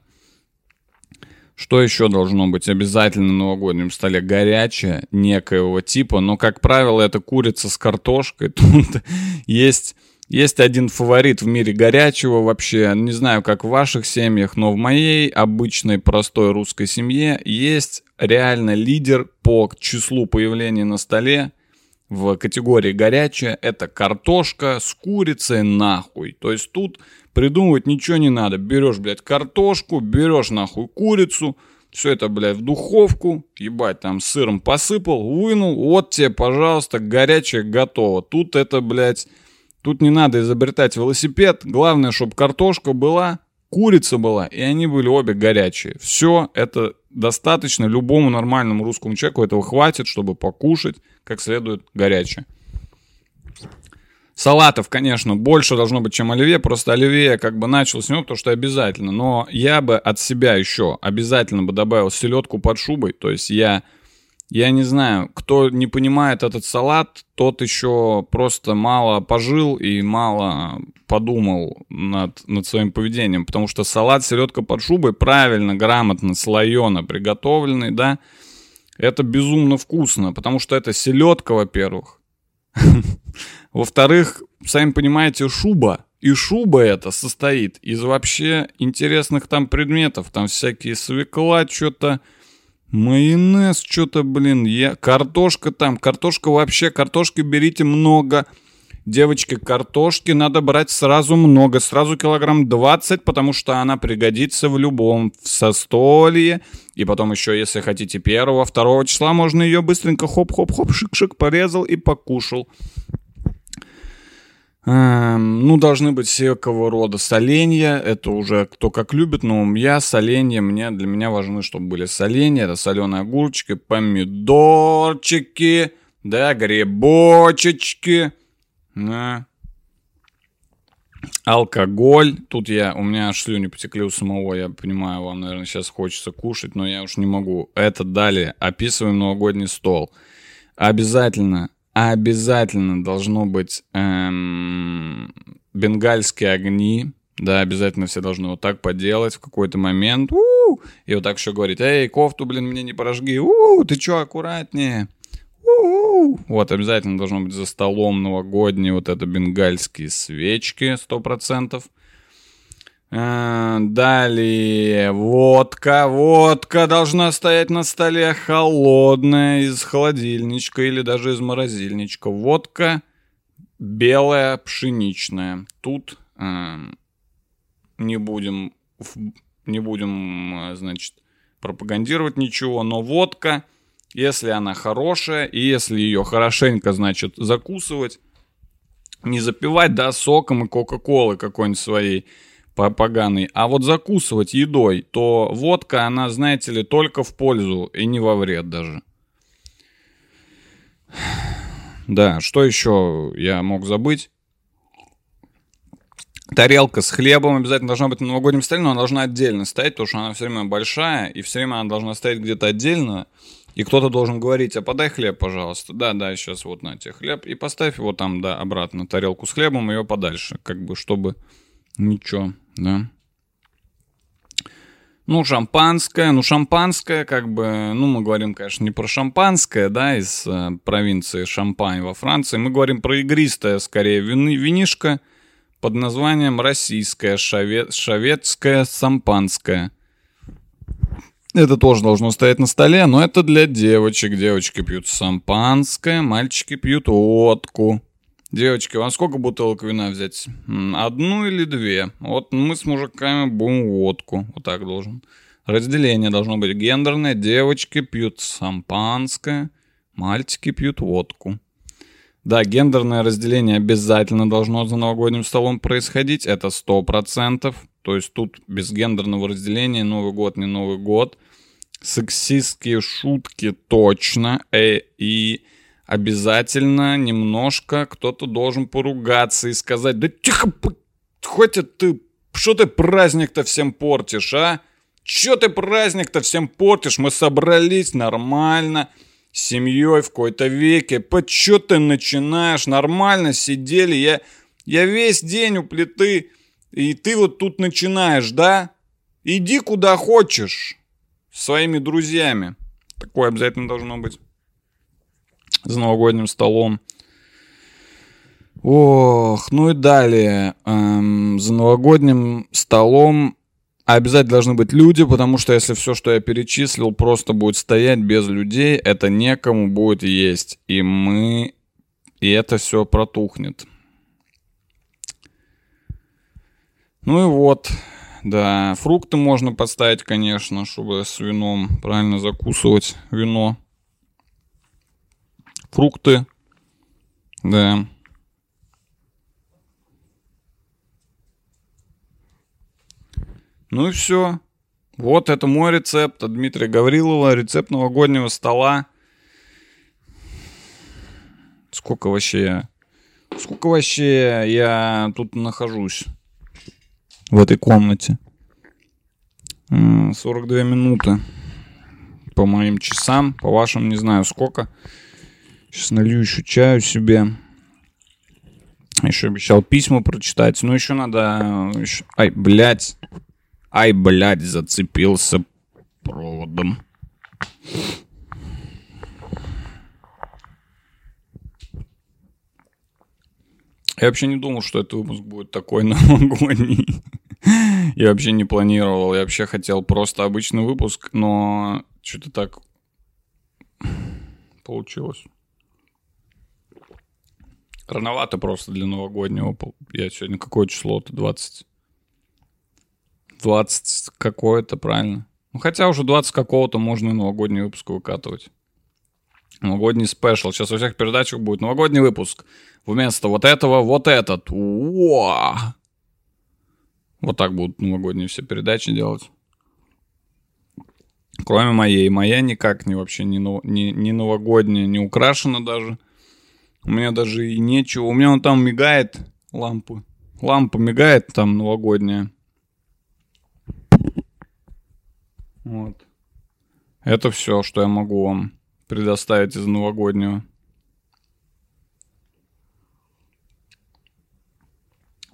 Что еще должно быть обязательно на новогоднем столе? Горячее некоего типа, но, как правило, это курица с картошкой. Тут есть есть один фаворит в мире горячего вообще. Не знаю, как в ваших семьях, но в моей обычной простой русской семье есть реально лидер по числу появлений на столе в категории горячая. Это картошка с курицей нахуй. То есть тут придумывать ничего не надо. Берешь, блядь, картошку, берешь нахуй курицу, все это, блядь, в духовку, ебать, там сыром посыпал, вынул, вот тебе, пожалуйста, горячее готово. Тут это, блядь, Тут не надо изобретать велосипед. Главное, чтобы картошка была, курица была, и они были обе горячие. Все это достаточно любому нормальному русскому человеку. Этого хватит, чтобы покушать как следует горячее. Салатов, конечно, больше должно быть, чем оливье. Просто оливье как бы начал с него, потому что обязательно. Но я бы от себя еще обязательно бы добавил селедку под шубой. То есть я я не знаю, кто не понимает этот салат, тот еще просто мало пожил и мало подумал над, над своим поведением. Потому что салат селедка под шубой правильно, грамотно, слоено приготовленный, да, это безумно вкусно, потому что это селедка, во-первых. Во-вторых, сами понимаете, шуба. И шуба эта состоит из вообще интересных там предметов. Там всякие свекла, что-то, майонез, что-то, блин, я... картошка там. Картошка вообще, картошки берите много. Девочки, картошки надо брать сразу много, сразу килограмм 20, потому что она пригодится в любом в состолье. И потом еще, если хотите, первого, второго числа можно ее быстренько хоп-хоп-хоп, шик-шик порезал и покушал. Эм, ну, должны быть всякого рода соленья. Это уже кто как любит, но я соленья, мне, для меня важны, чтобы были соленья. Это соленые огурчики, помидорчики, да, грибочечки. Да. Алкоголь. Тут я, у меня аж слюни потекли у самого, я понимаю, вам, наверное, сейчас хочется кушать, но я уж не могу. Это далее. Описываем новогодний стол. Обязательно, обязательно должно быть эм, бенгальские огни. Да, обязательно все должны вот так поделать в какой-то момент. У-у-у! И вот так еще говорить, эй, кофту, блин, мне не порожги. У-у, ты что, аккуратнее. Вот, обязательно должно быть за столом новогодние вот это бенгальские свечки, сто процентов. Э, далее, водка. Водка должна стоять на столе холодная из холодильничка или даже из морозильничка. Водка белая, пшеничная. Тут э, не будем, не будем, э, значит, пропагандировать ничего, но водка – если она хорошая, и если ее хорошенько, значит, закусывать, не запивать, да, соком и кока-колы какой-нибудь своей поганой, а вот закусывать едой, то водка, она, знаете ли, только в пользу и не во вред даже. Да, что еще я мог забыть? Тарелка с хлебом обязательно должна быть на новогоднем столе, но она должна отдельно стоять, потому что она все время большая, и все время она должна стоять где-то отдельно. И кто-то должен говорить, а подай хлеб, пожалуйста. Да, да, сейчас вот на тебе хлеб. И поставь его там, да, обратно, тарелку с хлебом, ее подальше. Как бы, чтобы ничего, да. Ну, шампанское, ну, шампанское, как бы, ну, мы говорим, конечно, не про шампанское, да, из э, провинции Шампань во Франции. Мы говорим про игристое, скорее, вини, винишко под названием российское, шаве, шавецкое, сампанское. Это тоже должно стоять на столе, но это для девочек. Девочки пьют шампанское, мальчики пьют водку. Девочки, вам сколько бутылок вина взять? Одну или две? Вот мы с мужиками будем водку. Вот так должен. Разделение должно быть гендерное. Девочки пьют шампанское, мальчики пьют водку. Да, гендерное разделение обязательно должно за новогодним столом происходить. Это сто процентов. То есть тут без гендерного разделения Новый год не Новый год. Сексистские шутки точно. Э, и обязательно немножко кто-то должен поругаться и сказать, да тихо, хватит ты, что ты праздник-то всем портишь, а? Че ты праздник-то всем портишь? Мы собрались нормально, с семьей в какой-то веке. По чё ты начинаешь? Нормально сидели, я, я весь день у плиты и ты вот тут начинаешь, да? Иди куда хочешь. Своими друзьями. Такое обязательно должно быть. За новогодним столом. Ох, ну и далее. Эм, за новогодним столом обязательно должны быть люди, потому что если все, что я перечислил, просто будет стоять без людей, это некому будет есть. И мы... И это все протухнет. Ну и вот, да, фрукты можно поставить, конечно, чтобы с вином правильно закусывать вино. Фрукты, да. Ну и все. Вот это мой рецепт от Дмитрия Гаврилова. Рецепт новогоднего стола. Сколько вообще... Сколько вообще я тут нахожусь? в этой комнате. 42 минуты по моим часам, по вашим не знаю сколько. Сейчас налью еще чаю себе. Еще обещал письма прочитать. Ну, еще надо... Еще... Ай, блядь. Ай, блядь, зацепился проводом. Я вообще не думал, что этот выпуск будет такой новогодний. Я вообще не планировал. Я вообще хотел просто обычный выпуск, но что-то так получилось. Рановато просто для новогоднего. Я сегодня какое число-то? 20. 20 какое-то, правильно? Ну, хотя уже 20 какого-то можно и новогодний выпуск выкатывать. Новогодний спешл. Сейчас во всех передачах будет новогодний выпуск. Вместо вот этого вот этот. Уа! Вот так будут новогодние все передачи делать. Кроме моей. Моя никак не вообще не, не, не новогодняя, не украшена даже. У меня даже и нечего. У меня он там мигает лампы. Лампа мигает там новогодняя. Вот. Это все, что я могу вам предоставить из новогоднего.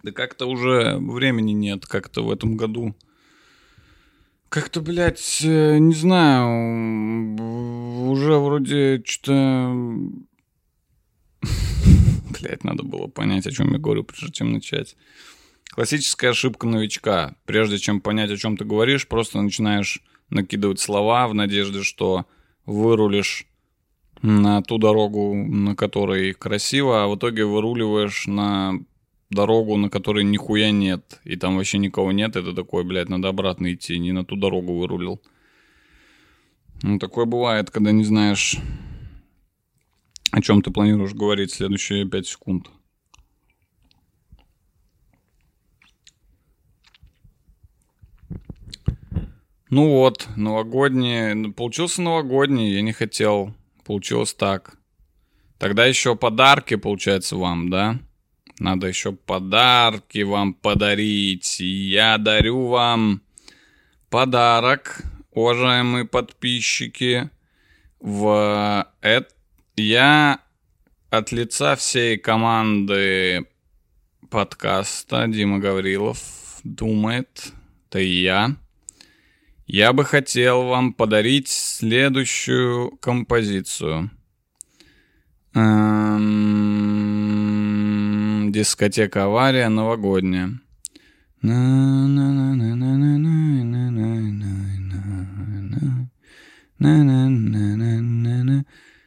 Да как-то уже времени нет, как-то в этом году. Как-то, блядь, э, не знаю, уже вроде что-то Блять, надо было понять, о чем я говорю, прежде чем начать. Классическая ошибка новичка. Прежде чем понять, о чем ты говоришь, просто начинаешь накидывать слова в надежде, что вырулишь на ту дорогу, на которой красиво, а в итоге выруливаешь на дорогу, на которой нихуя нет, и там вообще никого нет, это такой, блядь, надо обратно идти, не на ту дорогу вырулил. Ну, такое бывает, когда не знаешь, о чем ты планируешь говорить следующие 5 секунд? Ну вот, новогодний. Ну, получился новогодний, я не хотел. Получилось так. Тогда еще подарки, получается, вам, да? Надо еще подарки вам подарить. Я дарю вам подарок, уважаемые подписчики. В это я от лица всей команды подкаста Дима Гаврилов думает, да и я. Я бы хотел вам подарить следующую композицию. Эм, дискотека авария новогодняя.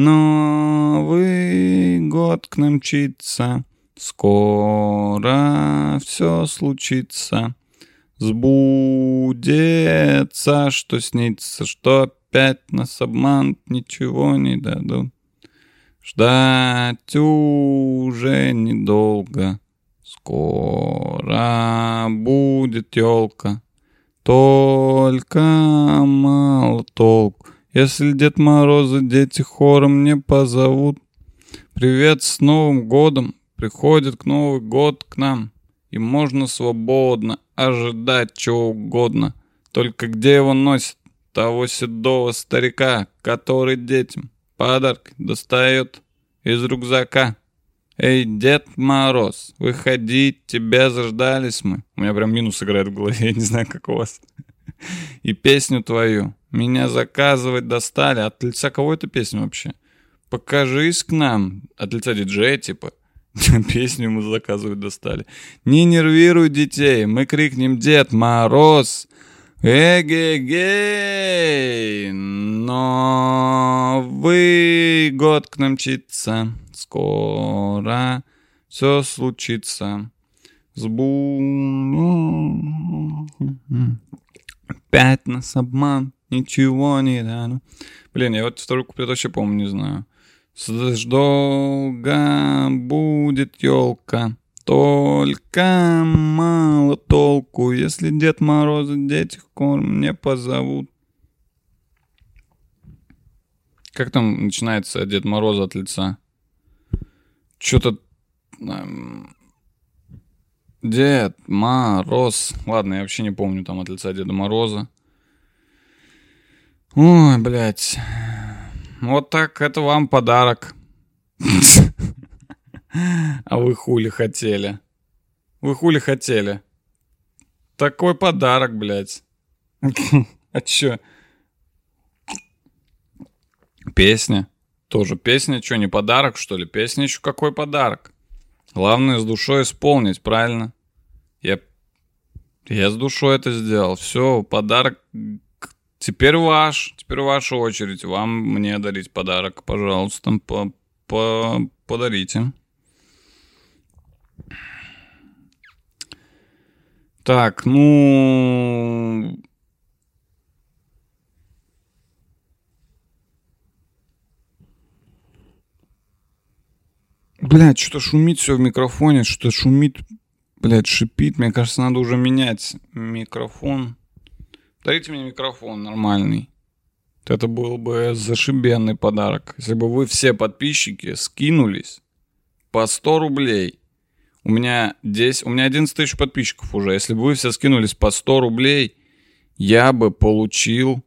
Новый год к нам мчится, скоро все случится. Сбудется, что снится, что опять нас обманут, ничего не дадут. Ждать уже недолго, скоро будет елка, только мало толку. Если Дед Мороза дети хором не позовут, Привет с Новым годом! Приходит к Новый год к нам, И можно свободно ожидать чего угодно. Только где его носит? Того седого старика, который детям подарок достает из рюкзака. Эй, Дед Мороз, выходи, тебя заждались мы. У меня прям минус играет в голове, я не знаю, как у вас. И песню твою меня заказывать достали. От лица кого это песня вообще? Покажись к нам. От лица диджея, типа. Песню мы заказывать достали. Не нервируй детей. Мы крикнем Дед Мороз. Эгегей! Новый год к нам мчится. Скоро все случится. Сбу... Опять нас обман ничего не дано. Блин, я вот второй куплет вообще, по-моему, не знаю. Долго будет елка, только мало толку, если Дед Мороз дети корм не позовут. Как там начинается Дед Мороз от лица? Что-то... Эм, Дед Мороз. Ладно, я вообще не помню там от лица Деда Мороза. Ой, блядь. Вот так, это вам подарок. А вы хули хотели? Вы хули хотели? Такой подарок, блядь. А чё? Песня. Тоже песня, что, не подарок, что ли? Песня еще какой подарок? Главное с душой исполнить, правильно? Я, я с душой это сделал. Все, подарок теперь ваш. Теперь ваша очередь. Вам мне дарить подарок. Пожалуйста, по по подарите. Так, ну... Блядь, что-то шумит все в микрофоне, что-то шумит, блядь, шипит. Мне кажется, надо уже менять микрофон. Дарите мне микрофон нормальный. Это был бы зашибенный подарок. Если бы вы все подписчики скинулись по 100 рублей. У меня 10, у меня 11 тысяч подписчиков уже. Если бы вы все скинулись по 100 рублей, я бы получил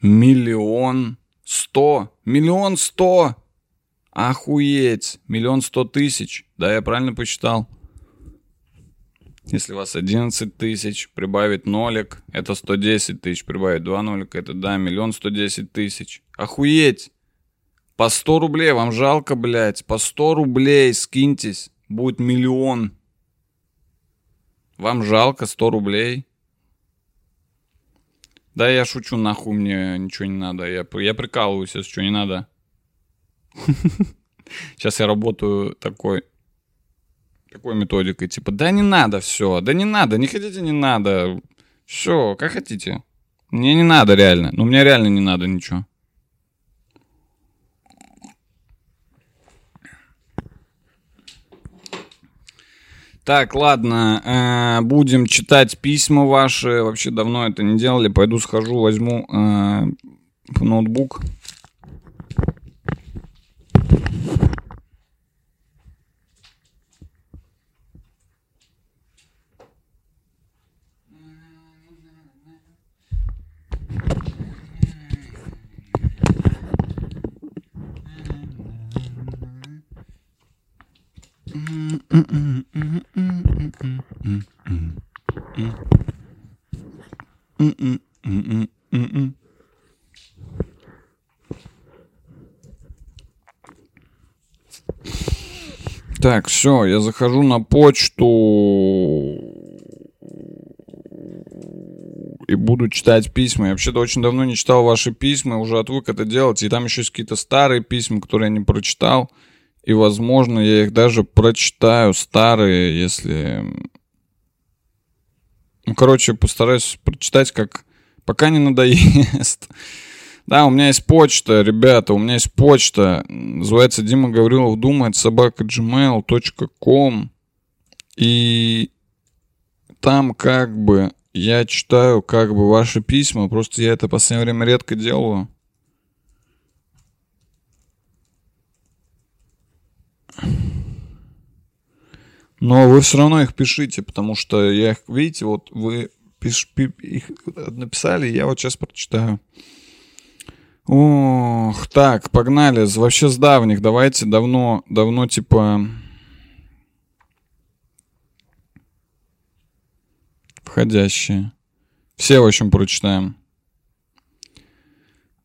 миллион сто. Миллион сто! Охуеть! Миллион сто тысяч. Да, я правильно посчитал. Если у вас 11 тысяч, прибавить нолик, это 110 тысяч, прибавить 2 нолика, это, да, миллион 110 тысяч. Охуеть! По 100 рублей, вам жалко, блядь, по 100 рублей скиньтесь, будет миллион. Вам жалко 100 рублей? Да, я шучу, нахуй мне ничего не надо. Я, я прикалываюсь, если что, не надо. Сейчас я работаю такой, такой методикой, типа, да не надо все, да не надо, не хотите, не надо, все, как хотите. Мне не надо реально, ну мне реально не надо ничего. Так, ладно, э, будем читать письма ваши. Вообще давно это не делали. Пойду схожу, возьму э, ноутбук. Так, все, я захожу на почту и буду читать письма. Я вообще-то очень давно не читал ваши письма, уже отвык это делать. И там еще есть какие-то старые письма, которые я не прочитал. И, возможно, я их даже прочитаю, старые, если... Ну, короче, постараюсь прочитать, как... Пока не надоест. Да, у меня есть почта, ребята, у меня есть почта. Называется Дима Гаврилов думает собака gmail.com. И там как бы я читаю как бы ваши письма, просто я это в последнее время редко делаю. Но вы все равно их пишите, потому что я их, видите, вот вы пиш, их написали, я вот сейчас прочитаю. Ох, так, погнали. Вообще с давних. Давайте давно, давно типа... Входящие. Все, в общем, прочитаем.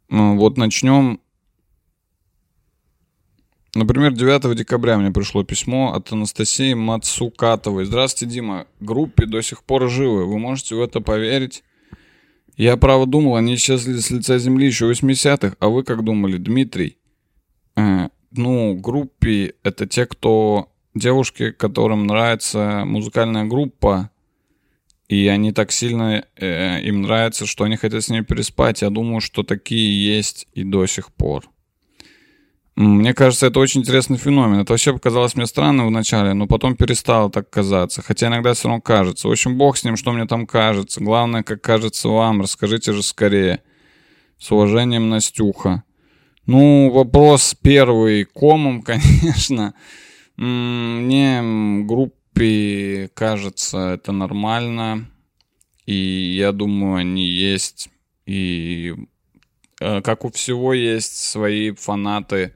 Ну, вот начнем. Например, 9 декабря мне пришло письмо от Анастасии Мацукатовой. Здравствуйте, Дима. Группе до сих пор живы. Вы можете в это поверить? Я, право, думал, они исчезли с лица земли еще в 80-х. А вы как думали, Дмитрий? Э, ну, группе — это те, кто... Девушки, которым нравится музыкальная группа, и они так сильно э, им нравится, что они хотят с ней переспать. Я думаю, что такие есть и до сих пор. Мне кажется, это очень интересный феномен. Это вообще показалось мне странным вначале, но потом перестало так казаться. Хотя иногда все равно кажется. В общем, бог с ним, что мне там кажется. Главное, как кажется вам. Расскажите же скорее. С уважением, Настюха. Ну, вопрос первый комом, конечно. Мне группе кажется, это нормально. И я думаю, они есть. И э, как у всего есть свои фанаты.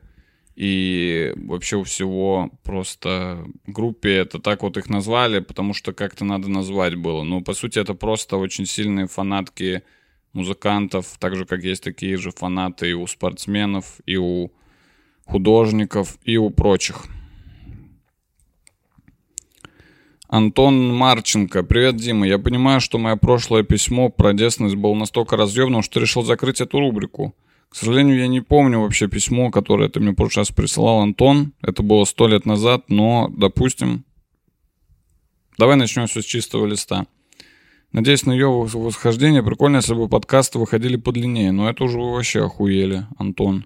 И вообще у всего просто группе это так вот их назвали, потому что как-то надо назвать было. Но по сути это просто очень сильные фанатки музыкантов, так же как есть такие же фанаты и у спортсменов, и у художников, и у прочих. Антон Марченко. Привет, Дима. Я понимаю, что мое прошлое письмо про детственность было настолько разъемным, что решил закрыть эту рубрику. К сожалению, я не помню вообще письмо, которое ты мне в прошлый раз присылал, Антон. Это было сто лет назад, но, допустим... Давай начнем все с чистого листа. Надеюсь на ее восхождение. Прикольно, если бы подкасты выходили подлиннее. Но это уже вы вообще охуели, Антон.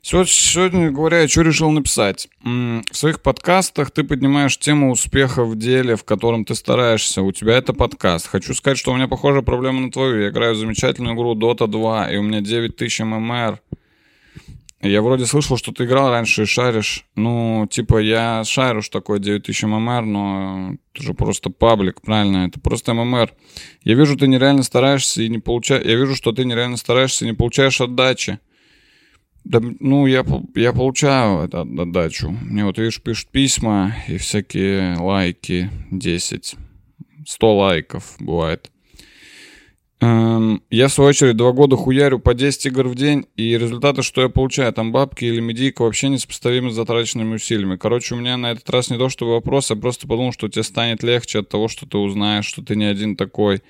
Сегодня, говоря, я что решил написать. В своих подкастах ты поднимаешь тему успеха в деле, в котором ты стараешься. У тебя это подкаст. Хочу сказать, что у меня похожая проблема на твою. Я играю в замечательную игру Dota 2, и у меня 9000 ММР. Я вроде слышал, что ты играл раньше и шаришь. Ну, типа, я шарю что такое 9000 ММР, но это же просто паблик, правильно? Это просто ММР. Я вижу, ты нереально стараешься и не получаешь... Я вижу, что ты нереально стараешься и не получаешь отдачи. Да, ну, я, я получаю это отдачу. Мне вот, видишь, пишут письма и всякие лайки, 10, 100 лайков бывает. Эм, я, в свою очередь, два года хуярю по 10 игр в день, и результаты, что я получаю, там бабки или медийка, вообще несопоставимы с затраченными усилиями. Короче, у меня на этот раз не то, что вопрос, я просто подумал, что тебе станет легче от того, что ты узнаешь, что ты не один такой.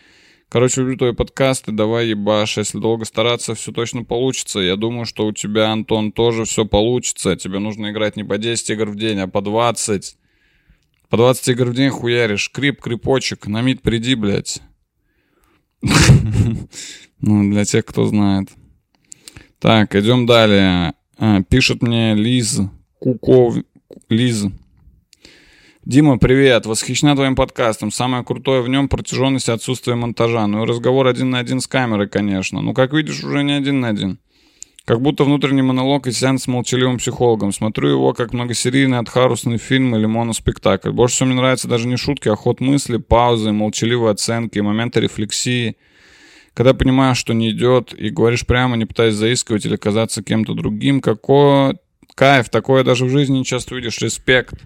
Короче, люблю твои подкасты, давай ебашь. Если долго стараться, все точно получится. Я думаю, что у тебя, Антон, тоже все получится. Тебе нужно играть не по 10 игр в день, а по 20. По 20 игр в день хуяришь. Крип, крипочек. На мид приди, блядь. Ну, для тех, кто знает. Так, идем далее. А, пишет мне Лиз Куков... Лиз Дима, привет. Восхищена твоим подкастом. Самое крутое в нем протяженность отсутствие монтажа. Ну и разговор один на один с камерой, конечно. Ну, как видишь, уже не один на один. Как будто внутренний монолог и сеанс с молчаливым психологом. Смотрю его как многосерийный отхарусный фильм или моноспектакль. Больше всего мне нравится даже не шутки, а ход мысли, паузы, молчаливые оценки, моменты рефлексии. Когда понимаешь, что не идет, и говоришь прямо, не пытаясь заискивать или казаться кем-то другим, какой кайф, такое даже в жизни не часто видишь, респект.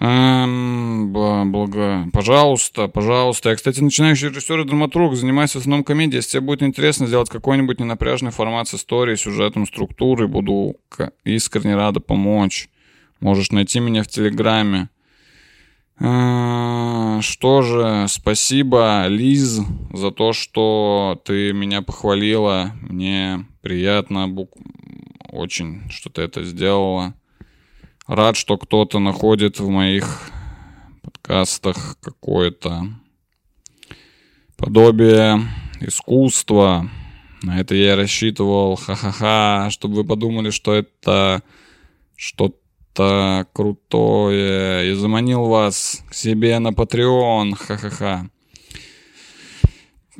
Эм, благо. Пожалуйста, пожалуйста. Я, кстати, начинающий режиссер и драматург, занимаюсь в основном комедией. Если тебе будет интересно сделать какой-нибудь ненапряжный формат с историей, сюжетом, структурой, буду искренне рада помочь. Можешь найти меня в Телеграме. Э, что же, спасибо, Лиз, за то, что ты меня похвалила. Мне приятно очень, что ты это сделала. Рад, что кто-то находит в моих подкастах какое-то подобие искусства. На это я рассчитывал, ха-ха-ха, чтобы вы подумали, что это что-то крутое. И заманил вас к себе на Patreon, ха-ха-ха.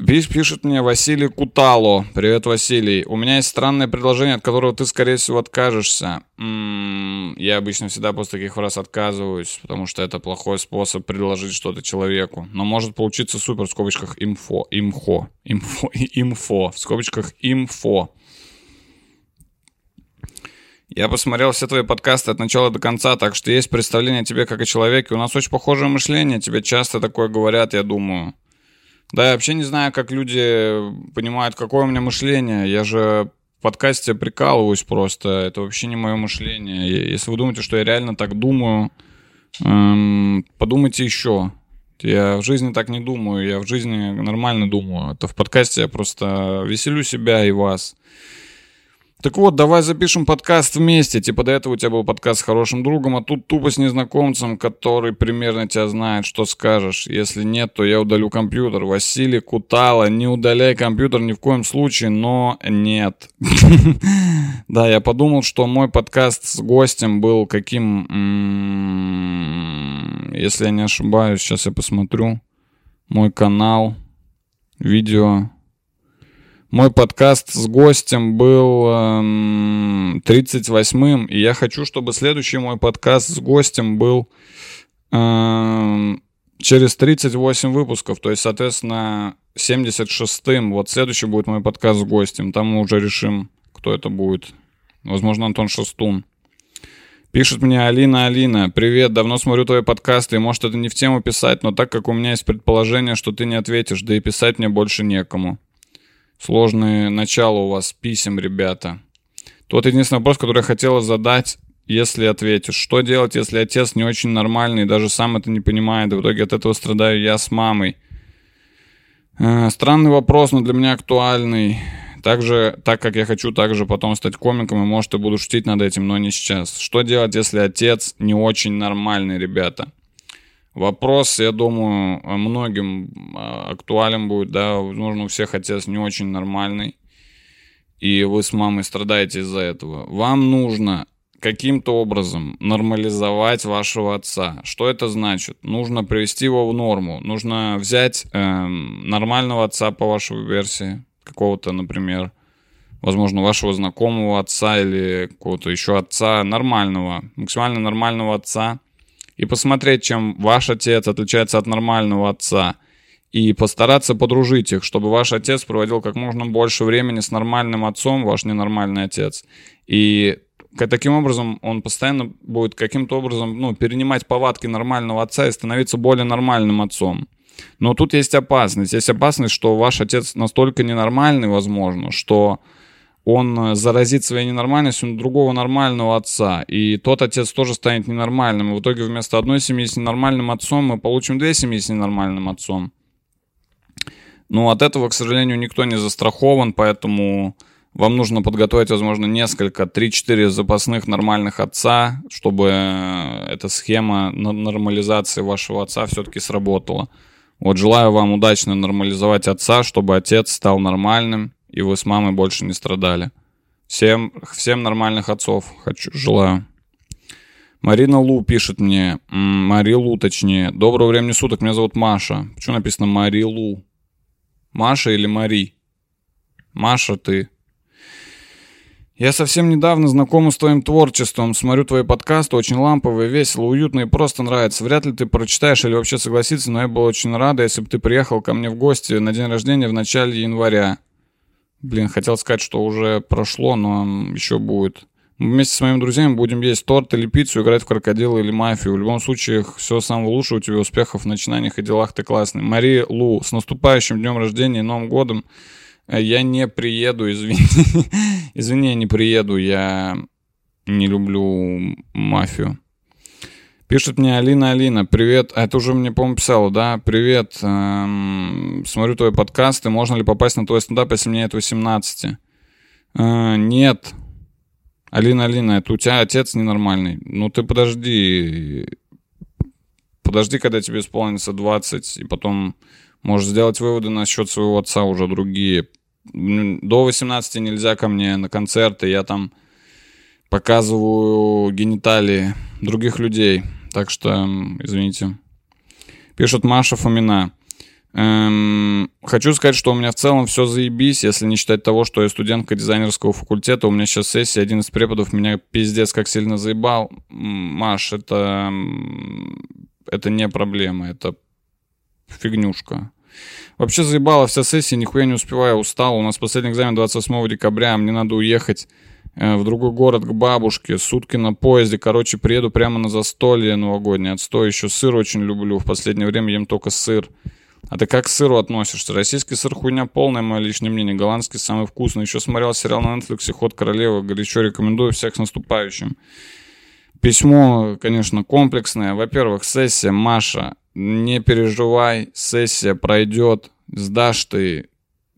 Пиш, пишет мне Василий Кутало. Привет, Василий. У меня есть странное предложение, от которого ты, скорее всего, откажешься. М-м, я обычно всегда после таких фраз отказываюсь, потому что это плохой способ предложить что-то человеку. Но может получиться супер в скобочках инфо. Имхо. Имфо. Имфо. В скобочках инфо. Я посмотрел все твои подкасты от начала до конца, так что есть представление о тебе как о человеке. У нас очень похожее мышление, тебе часто такое говорят, я думаю. Да, я вообще не знаю, как люди понимают, какое у меня мышление. Я же в подкасте прикалываюсь просто. Это вообще не мое мышление. Если вы думаете, что я реально так думаю, эм, подумайте еще. Я в жизни так не думаю, я в жизни нормально думаю. Это в подкасте я просто веселю себя и вас. Так вот, давай запишем подкаст вместе. Типа до этого у тебя был подкаст с хорошим другом, а тут тупо с незнакомцем, который примерно тебя знает, что скажешь. Если нет, то я удалю компьютер. Василий Кутала, не удаляй компьютер ни в коем случае, но нет. Да, я подумал, что мой подкаст с гостем был каким... Если я не ошибаюсь, сейчас я посмотрю. Мой канал, видео, мой подкаст с гостем был эм, 38-м, и я хочу, чтобы следующий мой подкаст с гостем был Эм, через 38 выпусков, то есть, соответственно, 76-м, вот следующий будет мой подкаст с гостем, там мы уже решим, кто это будет. Возможно, Антон Шестун. Пишет мне Алина Алина, привет, давно смотрю твои подкасты, и может это не в тему писать, но так как у меня есть предположение, что ты не ответишь, да и писать мне больше некому. Сложные начало у вас писем, ребята. Тот единственный вопрос, который я хотела задать, если ответишь. Что делать, если отец не очень нормальный, даже сам это не понимает, и в итоге от этого страдаю я с мамой? Э, странный вопрос, но для меня актуальный. Также, так как я хочу также потом стать комиком, и может и буду шутить над этим, но не сейчас. Что делать, если отец не очень нормальный, ребята? Вопрос, я думаю, многим а, актуален будет, да, возможно, у всех отец не очень нормальный, и вы с мамой страдаете из-за этого. Вам нужно каким-то образом нормализовать вашего отца. Что это значит? Нужно привести его в норму. Нужно взять эм, нормального отца по вашей версии, какого-то, например, возможно, вашего знакомого отца или какого-то еще отца, нормального, максимально нормального отца, и посмотреть, чем ваш отец отличается от нормального отца, и постараться подружить их, чтобы ваш отец проводил как можно больше времени с нормальным отцом, ваш ненормальный отец, и таким образом он постоянно будет каким-то образом ну, перенимать повадки нормального отца и становиться более нормальным отцом. Но тут есть опасность. Есть опасность, что ваш отец настолько ненормальный, возможно, что он заразит своей ненормальностью другого нормального отца. И тот отец тоже станет ненормальным. И в итоге вместо одной семьи с ненормальным отцом мы получим две семьи с ненормальным отцом. Но от этого, к сожалению, никто не застрахован, поэтому вам нужно подготовить, возможно, несколько, 3-4 запасных нормальных отца, чтобы эта схема нормализации вашего отца все-таки сработала. Вот желаю вам удачно нормализовать отца, чтобы отец стал нормальным, и вы с мамой больше не страдали. Всем, всем нормальных отцов хочу, желаю. Марина Лу пишет мне, Мари Лу точнее. Доброго времени суток, меня зовут Маша. Почему написано Мари Лу? Маша или Мари? Маша ты. Я совсем недавно знаком с твоим творчеством, смотрю твои подкасты, очень ламповые, весело, уютно и просто нравится. Вряд ли ты прочитаешь или вообще согласится, но я был очень рада, если бы ты приехал ко мне в гости на день рождения в начале января. Блин, хотел сказать, что уже прошло, но еще будет. Мы вместе с моими друзьями будем есть торт или пиццу, играть в крокодила или мафию. В любом случае, все самого лучшего у тебя, успехов в начинаниях и делах, ты классный. Мария Лу, с наступающим днем рождения и Новым годом. Э, я не приеду, извини. извини, я не приеду, я не люблю мафию. Пишет мне Алина Алина, привет, а это уже мне, по-моему, писала, да, привет, эм, смотрю твои подкасты, можно ли попасть на твой стендап, если мне это 18? Э, нет, Алина Алина, это у тебя отец ненормальный, ну ты подожди, подожди, когда тебе исполнится 20, и потом можешь сделать выводы насчет своего отца уже другие, до 18 нельзя ко мне на концерты, я там показываю гениталии других людей. Так что, извините. Пишет Маша Фомина. Эм, хочу сказать, что у меня в целом все заебись, если не считать того, что я студентка дизайнерского факультета. У меня сейчас сессия, один из преподов меня пиздец как сильно заебал. Маш, это, это не проблема, это фигнюшка. Вообще заебала вся сессия, нихуя не успеваю, устал. У нас последний экзамен 28 декабря, мне надо уехать в другой город к бабушке, сутки на поезде, короче, приеду прямо на застолье новогоднее, отстой, еще сыр очень люблю, в последнее время ем только сыр. А ты как к сыру относишься? Российский сыр хуйня полная, мое личное мнение. Голландский самый вкусный. Еще смотрел сериал на Netflix «Ход королевы». Горячо рекомендую всех с наступающим. Письмо, конечно, комплексное. Во-первых, сессия Маша не переживай, сессия пройдет, сдашь ты,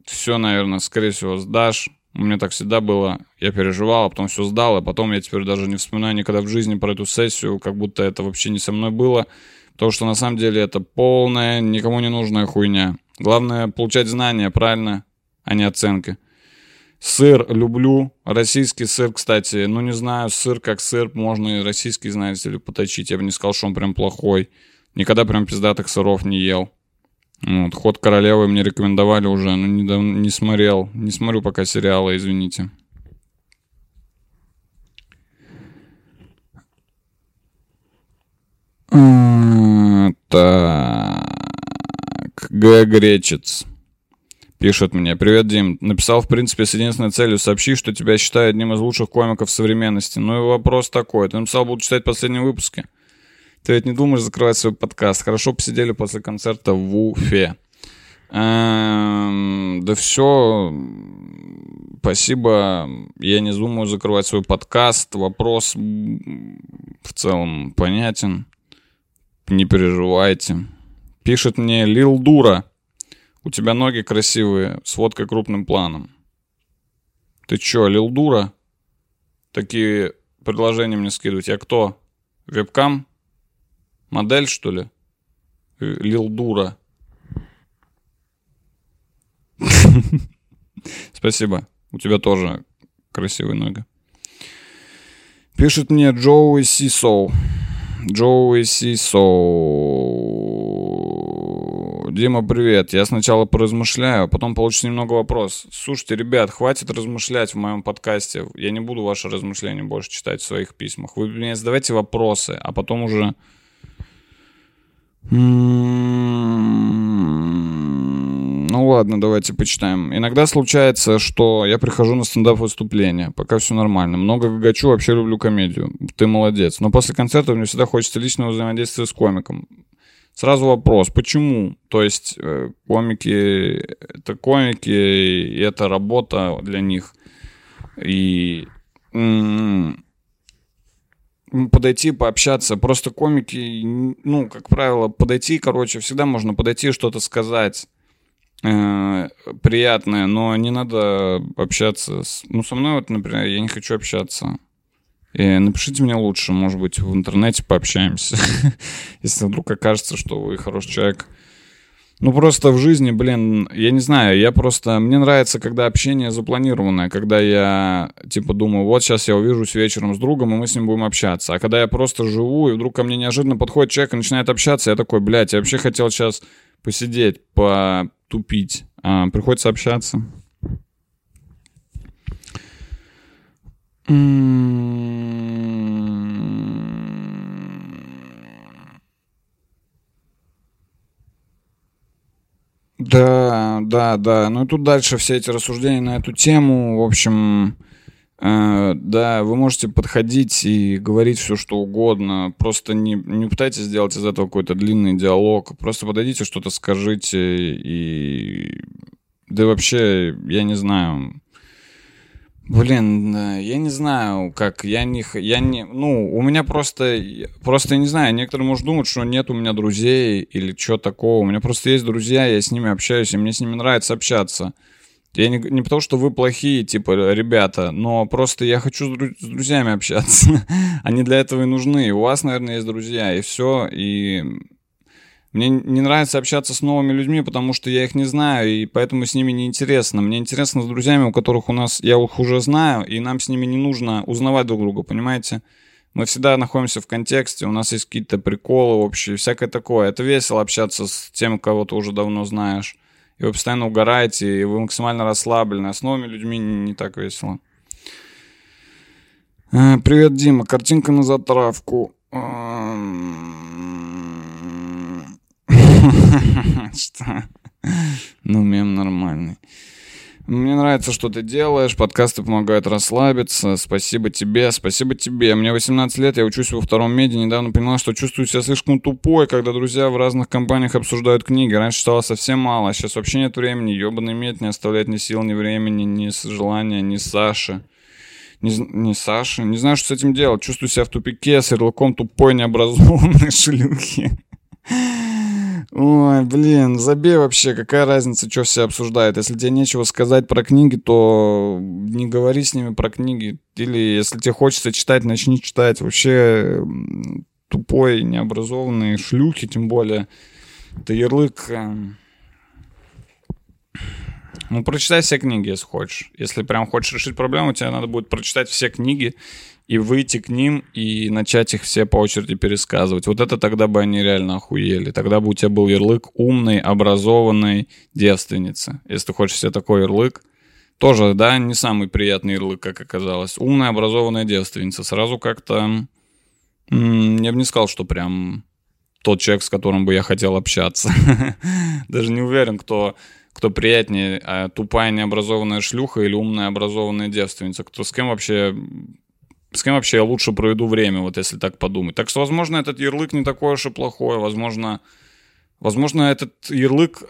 все, наверное, скорее всего, сдашь. У меня так всегда было. Я переживал, а потом все сдал, а потом я теперь даже не вспоминаю никогда в жизни про эту сессию, как будто это вообще не со мной было. Потому что на самом деле это полная, никому не нужная хуйня. Главное получать знания, правильно, а не оценки. Сыр люблю. Российский сыр, кстати, ну не знаю, сыр как сыр, можно и российский, знаете ли, поточить. Я бы не сказал, что он прям плохой. Никогда прям пиздатых сыров не ел. Вот, ход королевы мне рекомендовали уже, но не, не смотрел. Не смотрю пока сериалы, извините. Так. Г. Гречец. Пишет мне. Привет, Дим. Написал, в принципе, с единственной целью сообщить, что тебя считаю одним из лучших комиков современности. Ну и вопрос такой. Ты написал, буду читать последние выпуски. Ты ведь не думаешь закрывать свой подкаст? Хорошо посидели после концерта в Уфе. Эм, да все. Спасибо. Я не думаю закрывать свой подкаст. Вопрос в целом понятен. Не переживайте. Пишет мне Лил Дура. У тебя ноги красивые, с водкой крупным планом. Ты чё, Лилдура? Такие предложения мне скидывать. Я кто? Вебкам? Модель, что ли? Лилдура. Спасибо. У тебя тоже красивые ноги. Пишет мне Джоуи Сисоу. Джоуи Сисоу. Дима, привет. Я сначала поразмышляю, а потом получится немного вопрос. Слушайте, ребят, хватит размышлять в моем подкасте. Я не буду ваши размышления больше читать в своих письмах. Вы мне задавайте вопросы, а потом уже... Ну ладно, давайте почитаем. Иногда случается, что я прихожу на стендап-выступление. Пока все нормально. Много гагачу, вообще люблю комедию. Ты молодец. Но после концерта мне всегда хочется личного взаимодействия с комиком. Сразу вопрос, почему? То есть э, комики это комики, и это работа для них. И подойти, пообщаться. Просто комики, ну, как правило, подойти, короче, всегда можно подойти, что-то сказать э, приятное, но не надо общаться. С... Ну, со мной вот, например, я не хочу общаться. И напишите мне лучше, может быть, в интернете пообщаемся. Если вдруг окажется, что вы хороший человек. Ну, просто в жизни, блин, я не знаю, я просто... Мне нравится, когда общение запланированное, когда я, типа, думаю, вот сейчас я увижусь вечером с другом, и мы с ним будем общаться. А когда я просто живу, и вдруг ко мне неожиданно подходит человек и начинает общаться, я такой, блядь, я вообще хотел сейчас посидеть, потупить. А, приходится общаться. Да, да, да. Ну и тут дальше все эти рассуждения на эту тему. В общем, э, да, вы можете подходить и говорить все, что угодно. Просто не, не пытайтесь сделать из этого какой-то длинный диалог. Просто подойдите, что-то скажите. И да вообще, я не знаю. Блин, я не знаю, как, я не, я не, ну, у меня просто, просто, не знаю, некоторые, может, думать, что нет у меня друзей или что такого. У меня просто есть друзья, я с ними общаюсь, и мне с ними нравится общаться. Я не, не потому, что вы плохие, типа, ребята, но просто я хочу с, с друзьями общаться. Они для этого и нужны. У вас, наверное, есть друзья, и все, и мне не нравится общаться с новыми людьми, потому что я их не знаю, и поэтому с ними не интересно. Мне интересно с друзьями, у которых у нас я их уже знаю, и нам с ними не нужно узнавать друг друга, понимаете? Мы всегда находимся в контексте, у нас есть какие-то приколы общие, всякое такое. Это весело общаться с тем, кого ты уже давно знаешь. И вы постоянно угораете, и вы максимально расслаблены. А с новыми людьми не, не так весело. Э, привет, Дима. Картинка на затравку. Что? Ну, мем нормальный. Мне нравится, что ты делаешь, подкасты помогают расслабиться. Спасибо тебе, спасибо тебе. Мне 18 лет, я учусь во втором меди. Недавно поняла, что чувствую себя слишком тупой, когда друзья в разных компаниях обсуждают книги. Раньше читала совсем мало, а сейчас вообще нет времени. Ёбаный мед не оставляет ни сил, ни времени, ни желания, ни Саши. Не, не Саши. Не знаю, что с этим делать. Чувствую себя в тупике, с ярлыком тупой, необразованной шлюхи. Ой, блин, забей вообще, какая разница, что все обсуждают. Если тебе нечего сказать про книги, то не говори с ними про книги. Или если тебе хочется читать, начни читать. Вообще тупой, необразованный, шлюхи тем более. Это ярлык... Э, ну, прочитай все книги, если хочешь. Если прям хочешь решить проблему, тебе надо будет прочитать все книги и выйти к ним и начать их все по очереди пересказывать. Вот это тогда бы они реально охуели. Тогда бы у тебя был ярлык умной, образованной девственницы. Если ты хочешь себе такой ярлык, тоже, да, не самый приятный ярлык, как оказалось. Умная, образованная девственница. Сразу как-то... Я бы не сказал, что прям тот человек, с которым бы я хотел общаться. Даже не уверен, кто, кто приятнее, а тупая необразованная шлюха или умная образованная девственница. Кто с кем вообще с кем вообще я лучше проведу время, вот если так подумать. Так что, возможно, этот ярлык не такой уж и плохой. Возможно, возможно этот ярлык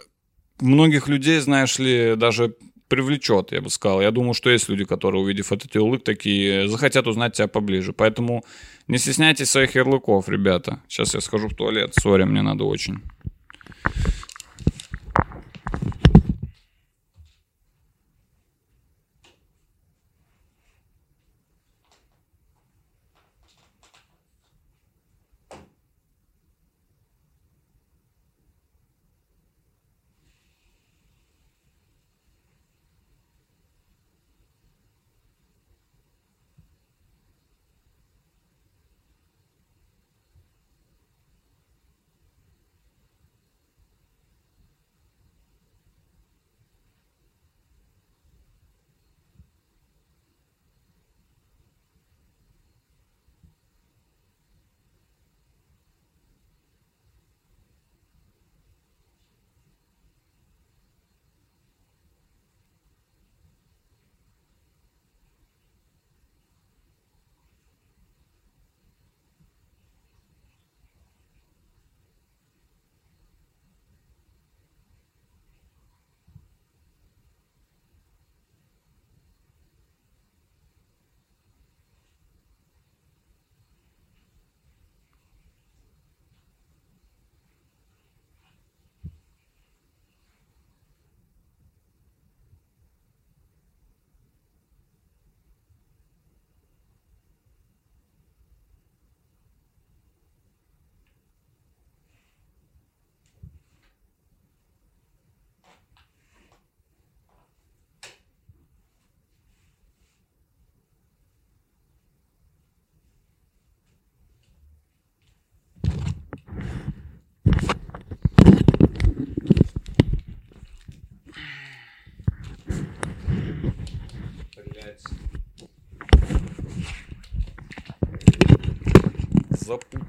многих людей, знаешь ли, даже привлечет, я бы сказал. Я думаю, что есть люди, которые, увидев этот ярлык, такие захотят узнать тебя поближе. Поэтому не стесняйтесь своих ярлыков, ребята. Сейчас я схожу в туалет. Сори, мне надо очень.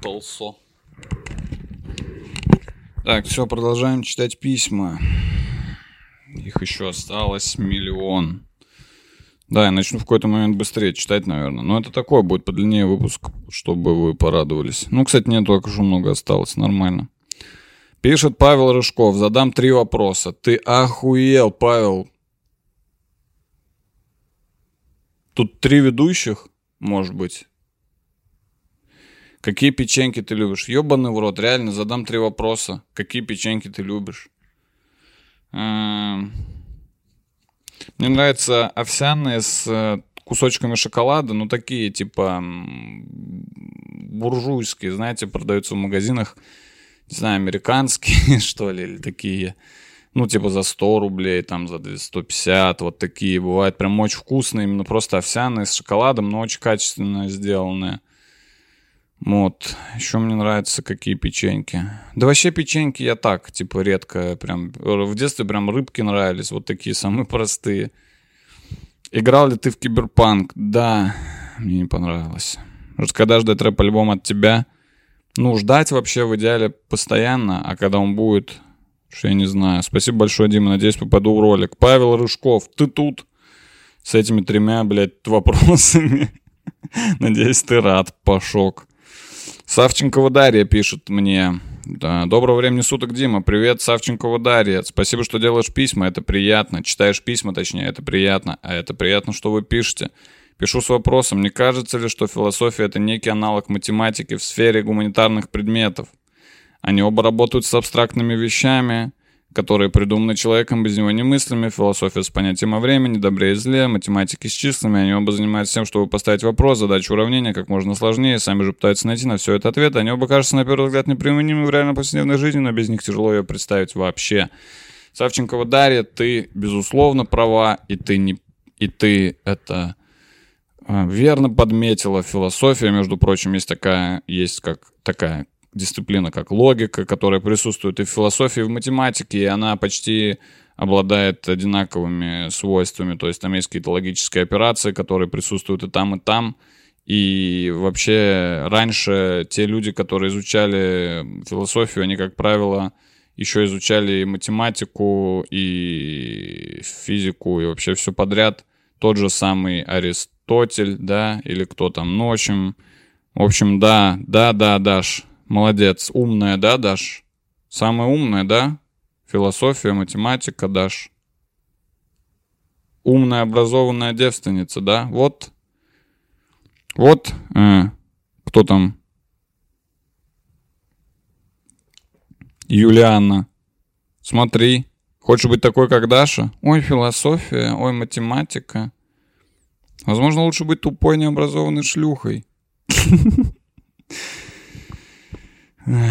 Запутался. Так, все, продолжаем читать письма. Их еще осталось миллион. Да, я начну в какой-то момент быстрее читать, наверное. Но это такой будет подлиннее выпуск, чтобы вы порадовались. Ну, кстати, не только что много осталось, нормально. Пишет Павел Рыжков. Задам три вопроса. Ты охуел, Павел. Тут три ведущих, может быть. Какие печеньки ты любишь? Ёбаный в рот, реально, задам три вопроса. Какие печеньки ты любишь? Эм, мне нравятся овсяные с э, кусочками шоколада, ну такие типа буржуйские, знаете, продаются в магазинах, не знаю, американские, что ли, или такие, ну типа за 100 рублей, там за 150, вот такие бывают прям очень вкусные, именно просто овсяные с шоколадом, но очень качественно сделанные. Вот. Еще мне нравятся какие печеньки. Да вообще печеньки я так, типа, редко прям... В детстве прям рыбки нравились, вот такие самые простые. Играл ли ты в Киберпанк? Да, мне не понравилось. Может, когда ждать рэп-альбом от тебя? Ну, ждать вообще в идеале постоянно, а когда он будет, что я не знаю. Спасибо большое, Дима, надеюсь, попаду в ролик. Павел Рыжков, ты тут? С этими тремя, блядь, вопросами. Надеюсь, ты рад, Пашок. Савченкова Дарья пишет мне. Да, доброго времени суток, Дима. Привет, Савченкова Дарья. Спасибо, что делаешь письма, это приятно. Читаешь письма, точнее, это приятно. А это приятно, что вы пишете. Пишу с вопросом, не кажется ли, что философия это некий аналог математики в сфере гуманитарных предметов? Они оба работают с абстрактными вещами, которые придуманы человеком без него немыслими, философия с понятием о времени, добре и зле, математики с числами, они оба занимаются тем, чтобы поставить вопрос, задачу уравнения как можно сложнее, сами же пытаются найти на все это ответ, они оба кажутся на первый взгляд неприменимыми в реально повседневной жизни, но без них тяжело ее представить вообще. Савченкова Дарья, ты, безусловно, права, и ты не... И ты это а, верно подметила. Философия, между прочим, есть такая, есть как такая дисциплина, как логика, которая присутствует и в философии, и в математике, и она почти обладает одинаковыми свойствами. То есть там есть какие-то логические операции, которые присутствуют и там, и там. И вообще раньше те люди, которые изучали философию, они, как правило, еще изучали и математику, и физику, и вообще все подряд. Тот же самый Аристотель, да, или кто там, ну, в общем, в общем, да, да, да, Даш, молодец, умная, да, Даш? Самая умная, да? Философия, математика, Даш. Умная, образованная девственница, да? Вот. Вот. Э, кто там? Юлианна. Смотри. Хочешь быть такой, как Даша? Ой, философия, ой, математика. Возможно, лучше быть тупой, необразованной шлюхой.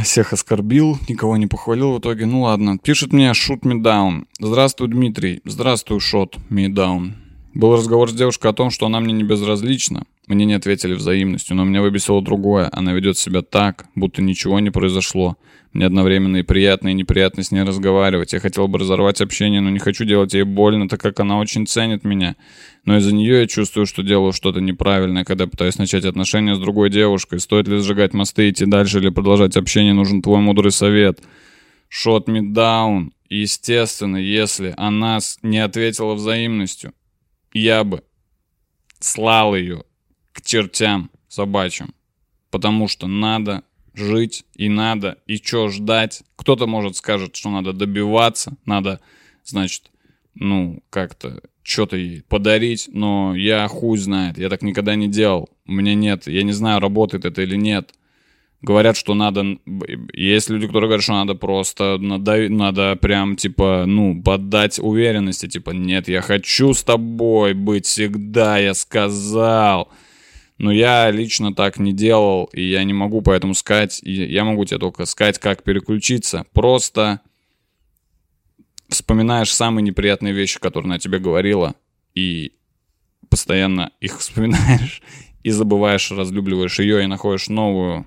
Всех оскорбил, никого не похвалил в итоге. Ну ладно. Пишет мне Shoot Me Down. Здравствуй, Дмитрий. Здравствуй, Shot Me Down. Был разговор с девушкой о том, что она мне не безразлична. Мне не ответили взаимностью, но меня выбесило другое. Она ведет себя так, будто ничего не произошло. Мне одновременно и приятно, и неприятно с ней разговаривать. Я хотел бы разорвать общение, но не хочу делать ей больно, так как она очень ценит меня. Но из-за нее я чувствую, что делаю что-то неправильное, когда пытаюсь начать отношения с другой девушкой. Стоит ли сжигать мосты, идти дальше или продолжать общение, нужен твой мудрый совет. Shot me down. Естественно, если она не ответила взаимностью, я бы слал ее к чертям собачьим. Потому что надо жить и надо, и что ждать. Кто-то, может, скажет, что надо добиваться, надо, значит, ну, как-то что-то ей подарить, но я хуй знает, я так никогда не делал. У меня нет, я не знаю, работает это или нет. Говорят, что надо... Есть люди, которые говорят, что надо просто... Надо, надо прям, типа, ну, поддать уверенности. Типа, нет, я хочу с тобой быть всегда, я сказал. Но я лично так не делал, и я не могу поэтому сказать, я могу тебе только сказать, как переключиться. Просто вспоминаешь самые неприятные вещи, которые она тебе говорила, и постоянно их вспоминаешь, и забываешь, разлюбливаешь ее, и находишь новую,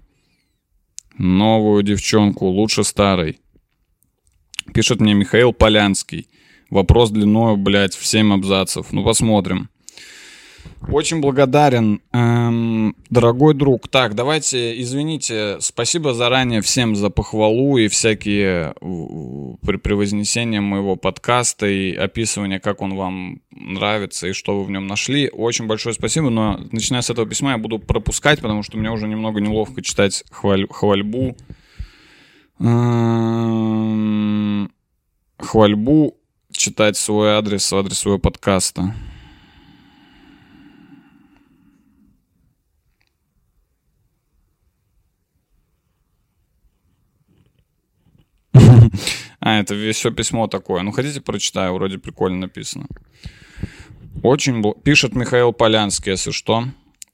новую девчонку, лучше старой. Пишет мне Михаил Полянский. Вопрос длиной, блядь, в 7 абзацев. Ну, посмотрим. Очень благодарен, эм, дорогой друг. Так, давайте, извините, спасибо заранее всем за похвалу и всякие при, при вознесении моего подкаста и описывание, как он вам нравится и что вы в нем нашли. Очень большое спасибо, но начиная с этого письма я буду пропускать, потому что мне уже немного неловко читать хваль, хвальбу. Эм, хвальбу читать свой адрес, адрес своего подкаста. А, это все письмо такое. Ну, хотите, прочитаю, вроде прикольно написано. Очень... Бл... Пишет Михаил Полянский, если что.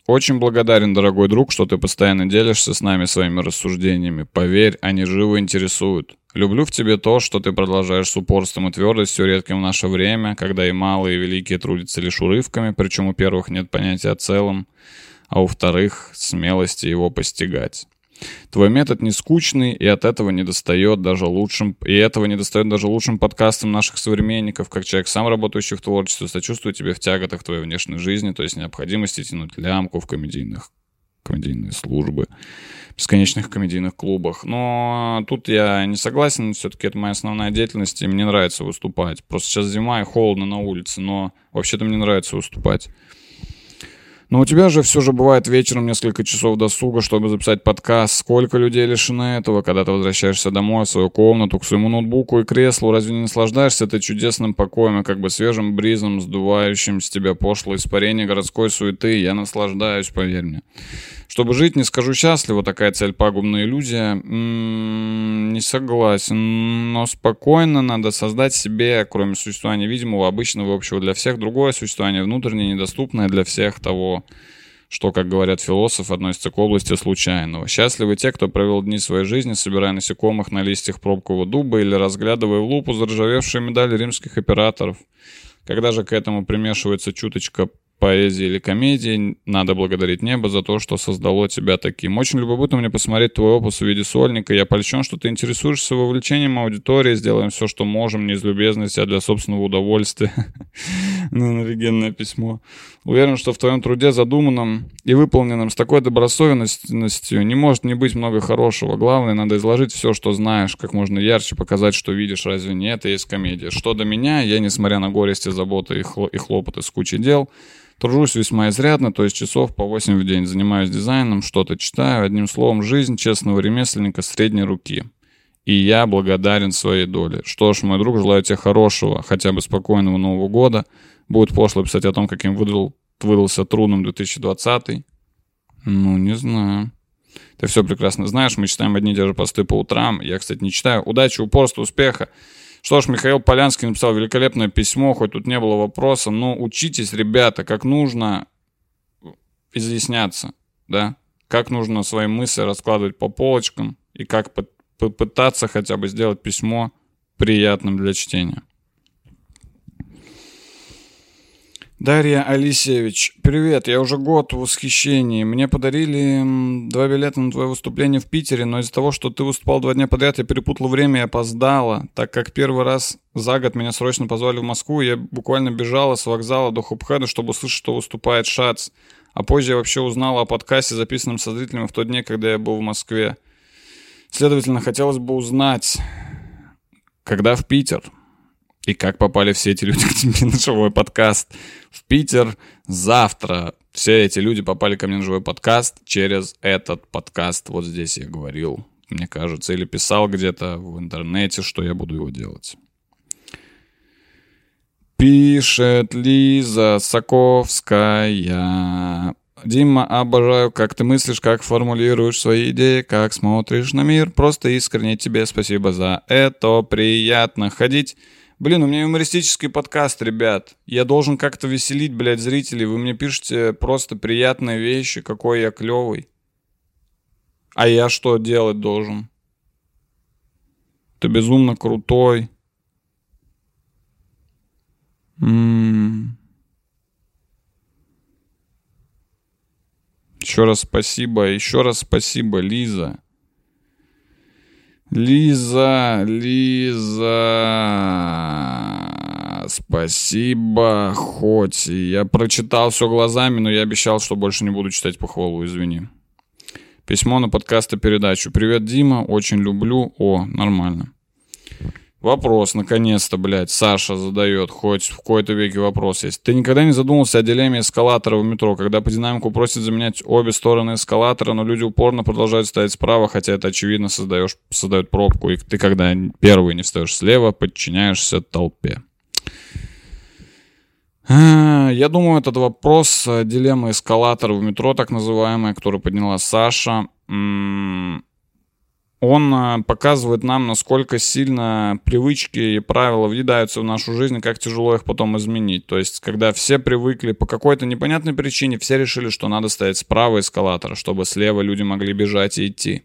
Очень благодарен, дорогой друг, что ты постоянно делишься с нами своими рассуждениями. Поверь, они живо интересуют. Люблю в тебе то, что ты продолжаешь с упорством и твердостью, редким в наше время, когда и малые, и великие трудятся лишь урывками, причем у первых нет понятия о целом, а у вторых смелости его постигать. Твой метод не скучный, и от этого не достает даже лучшим, и этого не достает даже лучшим подкастам наших современников, как человек, сам работающий в творчестве, сочувствую тебе в тяготах твоей внешней жизни, то есть необходимости тянуть лямку в комедийных комедийные службы, бесконечных комедийных клубах. Но тут я не согласен, все-таки это моя основная деятельность, и мне нравится выступать. Просто сейчас зима и холодно на улице, но вообще-то мне нравится выступать. Но у тебя же все же бывает вечером несколько часов досуга, чтобы записать подкаст. Сколько людей лишены этого, когда ты возвращаешься домой, в свою комнату, к своему ноутбуку и креслу. Разве не наслаждаешься ты чудесным покоем и как бы свежим бризом, сдувающим с тебя пошлое испарение городской суеты? Я наслаждаюсь, поверь мне. Чтобы жить, не скажу счастливо, такая цель пагубная иллюзия. М-м, не согласен, но спокойно надо создать себе, кроме существования видимого, обычного, общего для всех, другое существование, внутреннее, недоступное для всех того, что, как говорят философы, относится к области случайного. Счастливы те, кто провел дни своей жизни, собирая насекомых на листьях пробкового дуба или разглядывая в лупу заржавевшие медали римских операторов. Когда же к этому примешивается чуточка поэзии или комедии, надо благодарить небо за то, что создало тебя таким. Очень любопытно мне посмотреть твой опус в виде сольника. Я польщен, что ты интересуешься вовлечением аудитории. Сделаем все, что можем, не из любезности, а для собственного удовольствия. Ну, офигенное письмо. Уверен, что в твоем труде, задуманном и выполненном с такой добросовестностью, не может не быть много хорошего. Главное, надо изложить все, что знаешь, как можно ярче показать, что видишь. Разве не это есть комедия? Что до меня, я, несмотря на горести, заботы и, хло- и хлопоты с кучей дел, тружусь весьма изрядно, то есть часов по 8 в день. Занимаюсь дизайном, что-то читаю. Одним словом, жизнь честного ремесленника средней руки. И я благодарен своей доле. Что ж, мой друг, желаю тебе хорошего, хотя бы спокойного Нового года. Будет пошло писать о том, каким выдал, выдался трудным 2020. Ну, не знаю. Ты все прекрасно знаешь, мы читаем одни и те же посты по утрам. Я, кстати, не читаю. Удачи, упорства, успеха. Что ж, Михаил Полянский написал великолепное письмо, хоть тут не было вопроса. Но учитесь, ребята, как нужно изъясняться, да? Как нужно свои мысли раскладывать по полочкам и как попытаться хотя бы сделать письмо приятным для чтения. Дарья Алисевич, привет, я уже год в восхищении. Мне подарили два билета на твое выступление в Питере, но из-за того, что ты выступал два дня подряд, я перепутала время и опоздала. Так как первый раз за год меня срочно позвали в Москву, я буквально бежала с вокзала до Хупхеда, чтобы услышать, что выступает Шац. А позже я вообще узнала о подкасте, записанном со зрителями в тот день, когда я был в Москве. Следовательно, хотелось бы узнать, когда в Питер и как попали все эти люди к тебе на живой подкаст в Питер завтра. Все эти люди попали ко мне на живой подкаст через этот подкаст. Вот здесь я говорил, мне кажется, или писал где-то в интернете, что я буду его делать. Пишет Лиза Саковская. Дима, обожаю, как ты мыслишь, как формулируешь свои идеи, как смотришь на мир. Просто искренне тебе спасибо за это. Приятно ходить. Блин, у меня юмористический подкаст, ребят. Я должен как-то веселить, блядь, зрителей. Вы мне пишете просто приятные вещи, какой я клевый. А я что делать должен? Ты безумно крутой. М-м-м. Еще раз спасибо, еще раз спасибо, Лиза. Лиза, Лиза, спасибо, хоть я прочитал все глазами, но я обещал, что больше не буду читать похвалу, извини. Письмо на подкаст и передачу. Привет, Дима, очень люблю. О, нормально. Вопрос, наконец-то, блядь, Саша задает, хоть в какой-то веке вопрос есть. Ты никогда не задумался о дилемме эскалатора в метро, когда по динамику просят заменять обе стороны эскалатора, но люди упорно продолжают стоять справа, хотя это, очевидно, создаешь, создает пробку, и ты, когда первый не встаешь слева, подчиняешься толпе. А, я думаю, этот вопрос э, дилеммы эскалатора в метро, так называемая, которую подняла Саша, он э, показывает нам, насколько сильно привычки и правила въедаются в нашу жизнь, и как тяжело их потом изменить. То есть, когда все привыкли по какой-то непонятной причине, все решили, что надо стоять справа эскалатора, чтобы слева люди могли бежать и идти.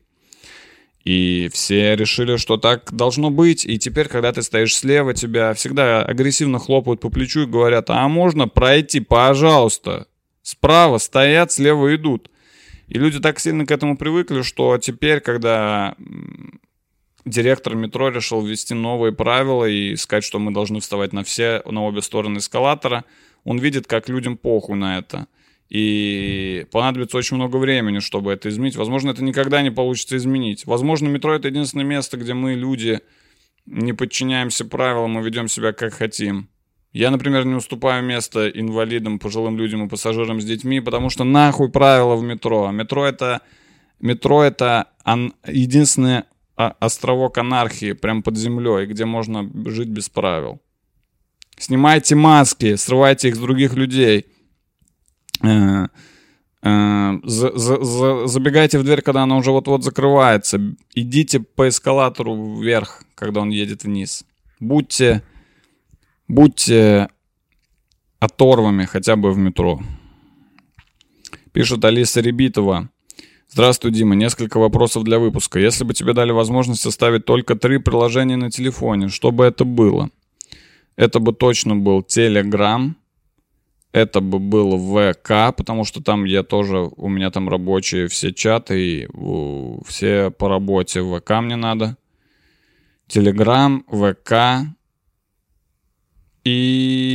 И все решили, что так должно быть. И теперь, когда ты стоишь слева, тебя всегда агрессивно хлопают по плечу и говорят, а можно пройти, пожалуйста. Справа стоят, слева идут. И люди так сильно к этому привыкли, что теперь, когда директор метро решил ввести новые правила и сказать, что мы должны вставать на все, на обе стороны эскалатора, он видит, как людям похуй на это. И понадобится очень много времени, чтобы это изменить. Возможно, это никогда не получится изменить. Возможно, метро это единственное место, где мы, люди, не подчиняемся правилам и ведем себя как хотим. Я, например, не уступаю место инвалидам, пожилым людям и пассажирам с детьми, потому что нахуй правила в метро. Метро это, метро это ан- единственный островок анархии прямо под землей, где можно жить без правил. Снимайте маски, срывайте их с других людей. Э, э, забегайте в дверь, когда она уже вот-вот закрывается. Идите по эскалатору вверх, когда он едет вниз. Будьте Будьте оторвами хотя бы в метро. Пишет Алиса Ребитова. Здравствуй, Дима. Несколько вопросов для выпуска. Если бы тебе дали возможность составить только три приложения на телефоне, что бы это было? Это бы точно был Telegram, это бы был ВК, потому что там я тоже, у меня там рабочие все чаты, и все по работе ВК мне надо. Телеграм, ВК и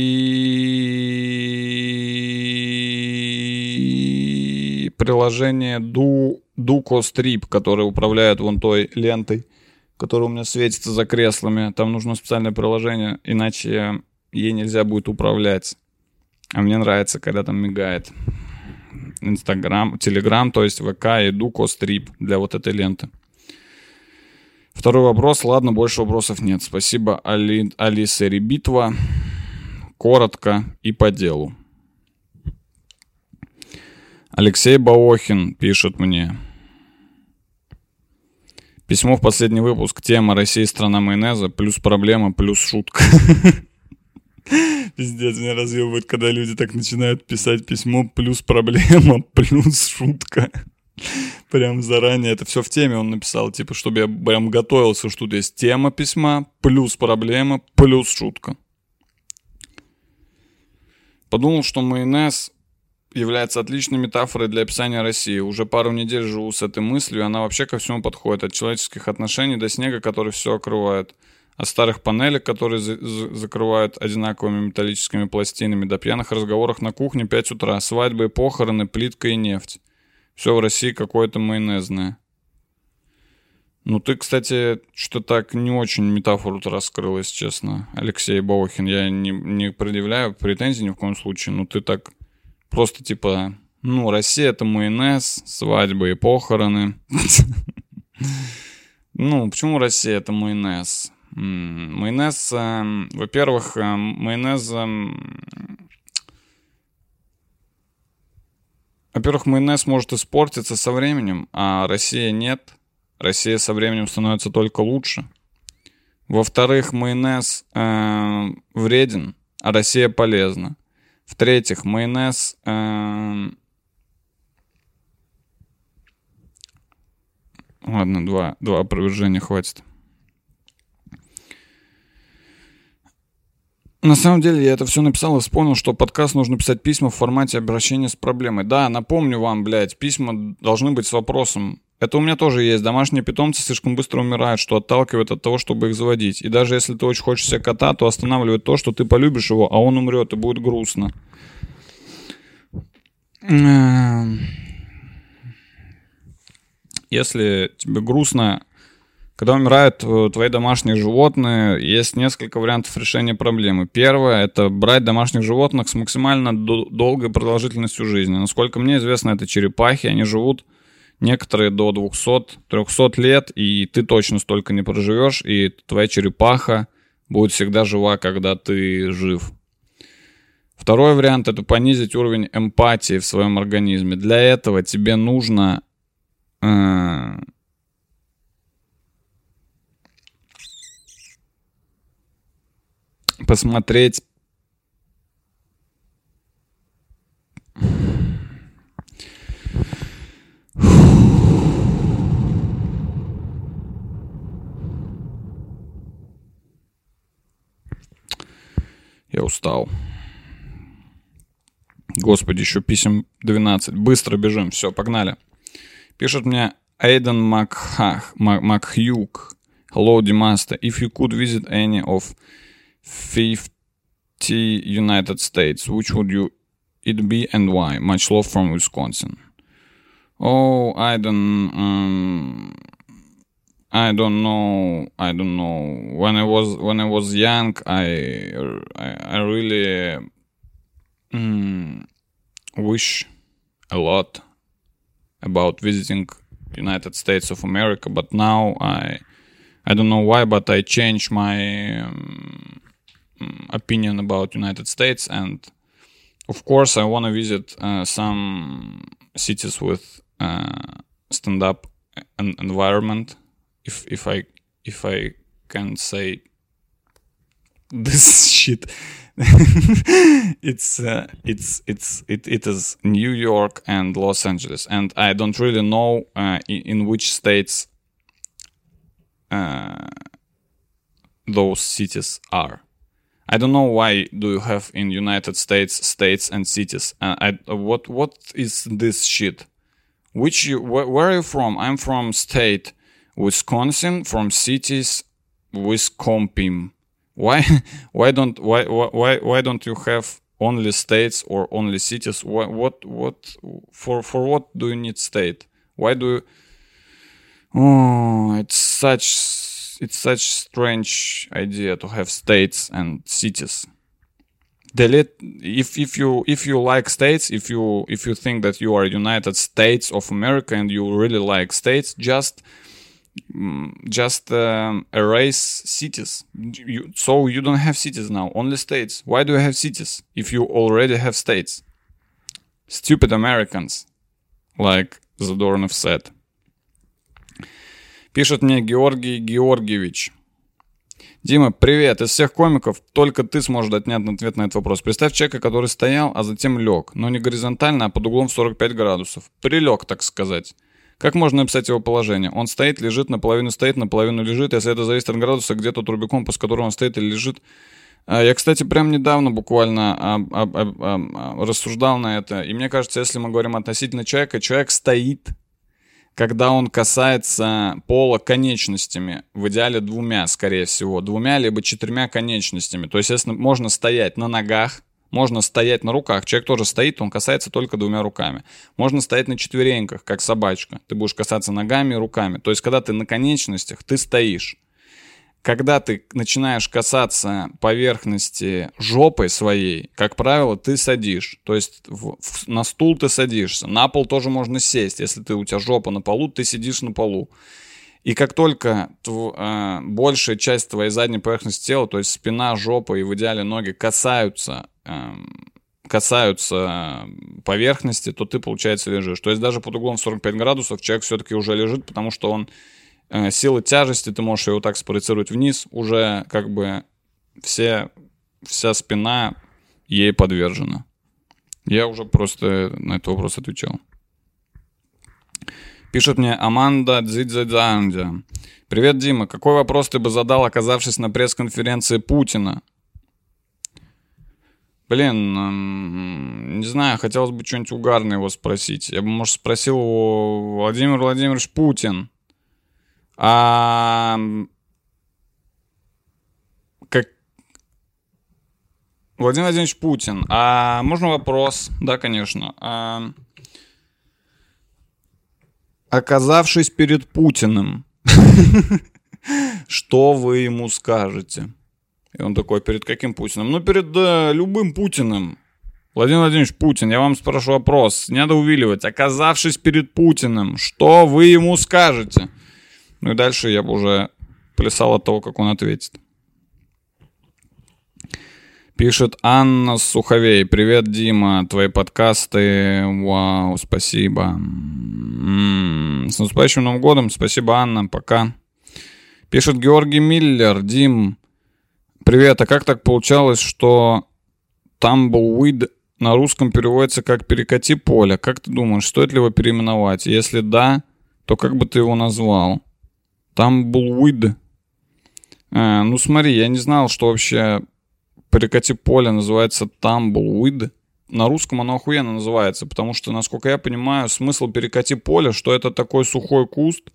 приложение Du, Duco Strip, которое управляет вон той лентой, которая у меня светится за креслами. Там нужно специальное приложение, иначе ей нельзя будет управлять. А мне нравится, когда там мигает. Инстаграм, Телеграм, то есть ВК и Дуко Стрип для вот этой ленты. Второй вопрос. Ладно, больше вопросов нет. Спасибо, Али, Алиса Ребитва. Коротко и по делу. Алексей Баохин пишет мне. Письмо в последний выпуск. Тема «Россия – страна майонеза» плюс проблема плюс шутка. Пиздец, меня разъебывает, когда люди так начинают писать письмо, плюс проблема, плюс шутка. Прям заранее. Это все в теме он написал, типа, чтобы я прям готовился, что тут есть тема письма, плюс проблема, плюс шутка. Подумал, что майонез является отличной метафорой для описания России. Уже пару недель живу с этой мыслью, и она вообще ко всему подходит. От человеческих отношений до снега, который все окрывает от старых панелек, которые за закрывают одинаковыми металлическими пластинами, до пьяных разговоров на кухне 5 утра, свадьбы, похороны, плитка и нефть. Все в России какое-то майонезное. Ну, ты, кстати, что так не очень метафору-то раскрыл, если честно, Алексей Баухин. Я не, не предъявляю претензий ни в коем случае, но ты так просто типа, ну, Россия — это майонез, свадьбы и похороны. Ну, почему Россия — это майонез? Майонез, эм, во-первых, эм, майонез... Эм, во-первых, майонез может испортиться со временем, а Россия нет. Россия со временем становится только лучше. Во-вторых, майонез э, вреден, а Россия полезна. В-третьих, майонез... Э, ладно, два, два опровержения хватит. На самом деле я это все написал и вспомнил, что подкаст нужно писать письма в формате обращения с проблемой. Да, напомню вам, блядь, письма должны быть с вопросом. Это у меня тоже есть. Домашние питомцы слишком быстро умирают, что отталкивает от того, чтобы их заводить. И даже если ты очень хочешь себе кота, то останавливает то, что ты полюбишь его, а он умрет, и будет грустно. Эм. Если тебе грустно когда умирают э, твои домашние животные, есть несколько вариантов решения проблемы. Первое — это брать домашних животных с максимально долгой продолжительностью жизни. Насколько мне известно, это черепахи, они живут некоторые до 200-300 лет, и ты точно столько не проживешь, и твоя черепаха будет всегда жива, когда ты жив. Второй вариант — это понизить уровень эмпатии в своем организме. Для этого тебе нужно э, посмотреть Я устал. Господи, еще писем 12. Быстро бежим. Все, погнали. Пишет мне Эйден Макхах, Макхюк. Hello, Dimaster. If you could visit any of 50 United States, which would you it be and why? Much love from Wisconsin. Oh, I don't, um, I don't know. I don't know. When I was when I was young, I I, I really um, wish a lot about visiting United States of America, but now I I don't know why, but I changed my um, opinion about United States, and of course, I want to visit uh, some cities with uh, stand-up environment. If if I if I can say this shit, it's uh, it's it's it, it is New York and Los Angeles, and I don't really know uh, in, in, which states uh, those cities are. I don't know why do you have in United States states and cities. Uh, I, what what is this shit? Which you wh- where are you from? I'm from state Wisconsin. From cities Wisconsin. Why why don't why why why don't you have only states or only cities? What what what for for what do you need state? Why do you? Oh, it's such it's such strange idea to have states and cities. Delete if if you if you like states, if you if you think that you are United States of America and you really like states, just mm, just um, erase cities. You, so you don't have cities now, only states. Why do you have cities if you already have states? Stupid Americans, like Zadornov said. Пишет мне Георгий Георгиевич. Дима, привет. Из всех комиков только ты сможешь дать внятный ответ на этот вопрос. Представь человека, который стоял, а затем лег. Но не горизонтально, а под углом в 45 градусов. Прилег, так сказать. Как можно описать его положение? Он стоит, лежит, наполовину стоит, наполовину лежит. Если это зависит от градуса, где тот Рубикон, после которого он стоит или лежит. А, я, кстати, прям недавно буквально а, а, рассуждал на это. И мне кажется, если мы говорим относительно человека, человек стоит, когда он касается пола конечностями, в идеале двумя, скорее всего, двумя либо четырьмя конечностями. То есть, если можно стоять на ногах, можно стоять на руках. Человек тоже стоит, он касается только двумя руками. Можно стоять на четвереньках, как собачка. Ты будешь касаться ногами и руками. То есть, когда ты на конечностях, ты стоишь. Когда ты начинаешь касаться поверхности жопой своей, как правило, ты садишь. То есть в, в, на стул ты садишься. На пол тоже можно сесть. Если ты, у тебя жопа на полу, ты сидишь на полу. И как только тв, э, большая часть твоей задней поверхности тела, то есть спина, жопа и в идеале ноги касаются, э, касаются поверхности, то ты, получается, лежишь. То есть даже под углом 45 градусов человек все-таки уже лежит, потому что он э, силы тяжести, ты можешь его так спроецировать вниз, уже как бы все, вся спина ей подвержена. Я уже просто на этот вопрос отвечал. Пишет мне Аманда Дзидзадзандя. Привет, Дима. Какой вопрос ты бы задал, оказавшись на пресс-конференции Путина? Блин, не знаю, хотелось бы что-нибудь угарное его спросить. Я бы, может, спросил его Владимир Владимирович Путин. А как Владимир Владимирович Путин. А можно вопрос? Да, конечно. А оказавшись перед Путиным, что вы ему скажете? И он такой, перед каким Путиным? Ну, перед да, любым Путиным. Владимир Владимирович Путин, я вам спрошу вопрос, не надо увиливать. Оказавшись перед Путиным, что вы ему скажете? Ну и дальше я бы уже плясал от того, как он ответит. Пишет Анна Суховей. Привет, Дима. Твои подкасты. Вау, спасибо. М-м-м. С наступающим Новым годом. Спасибо, Анна. Пока. Пишет Георгий Миллер. Дим, привет. А как так получалось, что Tumbleweed на русском переводится как «перекати поле»? Как ты думаешь, стоит ли его переименовать? Если да, то как бы ты его назвал? Tumbleweed. А, ну смотри, я не знал, что вообще перекати поле называется Tumbleweed. На русском оно охуенно называется, потому что, насколько я понимаю, смысл перекати поле, что это такой сухой куст,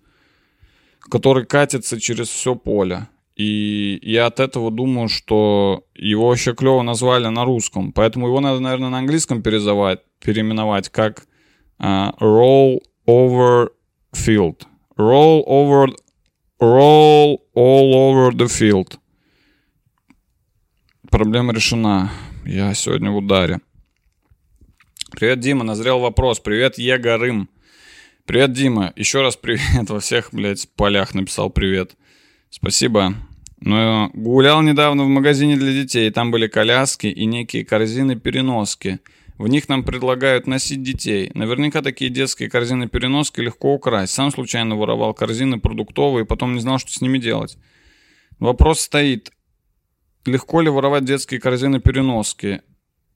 который катится через все поле. И я от этого думаю, что его вообще клево назвали на русском. Поэтому его надо, наверное, на английском перезавать, переименовать как uh, Roll Over Field. Roll over, roll all over the field. Проблема решена. Я сегодня в ударе. Привет, Дима. Назрел вопрос. Привет, Ега Рым. Привет, Дима. Еще раз привет. Во всех, блядь, полях написал привет. Спасибо. Но гулял недавно в магазине для детей. Там были коляски и некие корзины-переноски. В них нам предлагают носить детей. Наверняка такие детские корзины-переноски легко украсть. Сам случайно воровал корзины продуктовые, потом не знал, что с ними делать. Вопрос стоит, легко ли воровать детские корзины-переноски?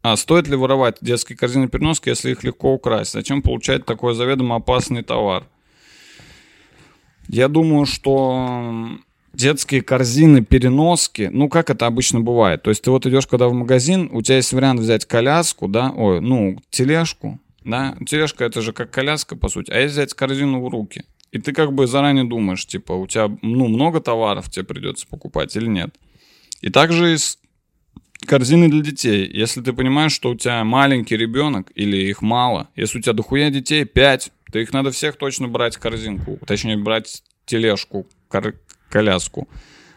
А стоит ли воровать детские корзины-переноски, если их легко украсть? Зачем получать такой заведомо опасный товар? Я думаю, что детские корзины, переноски, ну, как это обычно бывает. То есть ты вот идешь когда в магазин, у тебя есть вариант взять коляску, да, ой, ну, тележку, да, тележка это же как коляска, по сути, а есть взять корзину в руки. И ты как бы заранее думаешь, типа, у тебя, ну, много товаров тебе придется покупать или нет. И также и с корзины для детей. Если ты понимаешь, что у тебя маленький ребенок или их мало, если у тебя дохуя детей, 5, то их надо всех точно брать в корзинку, точнее брать тележку, коляску.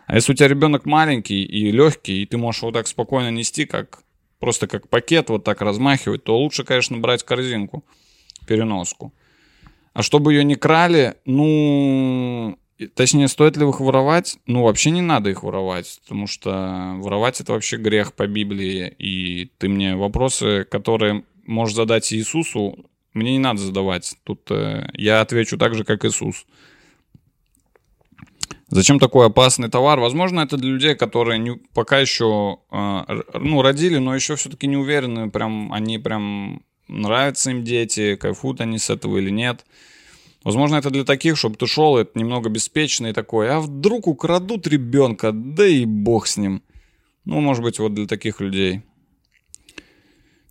А если у тебя ребенок маленький и легкий, и ты можешь вот так спокойно нести, как просто как пакет вот так размахивать, то лучше, конечно, брать корзинку, переноску. А чтобы ее не крали, ну, точнее, стоит ли их воровать? Ну, вообще не надо их воровать, потому что воровать это вообще грех по Библии. И ты мне вопросы, которые можешь задать Иисусу, мне не надо задавать. Тут э, я отвечу так же, как Иисус. Зачем такой опасный товар? Возможно, это для людей, которые не, пока еще э, ну, родили, но еще все-таки не уверены, прям они прям нравятся им дети, кайфуют они с этого или нет. Возможно, это для таких, чтобы ты шел, это немного беспечный такой, а вдруг украдут ребенка, да и бог с ним. Ну, может быть, вот для таких людей.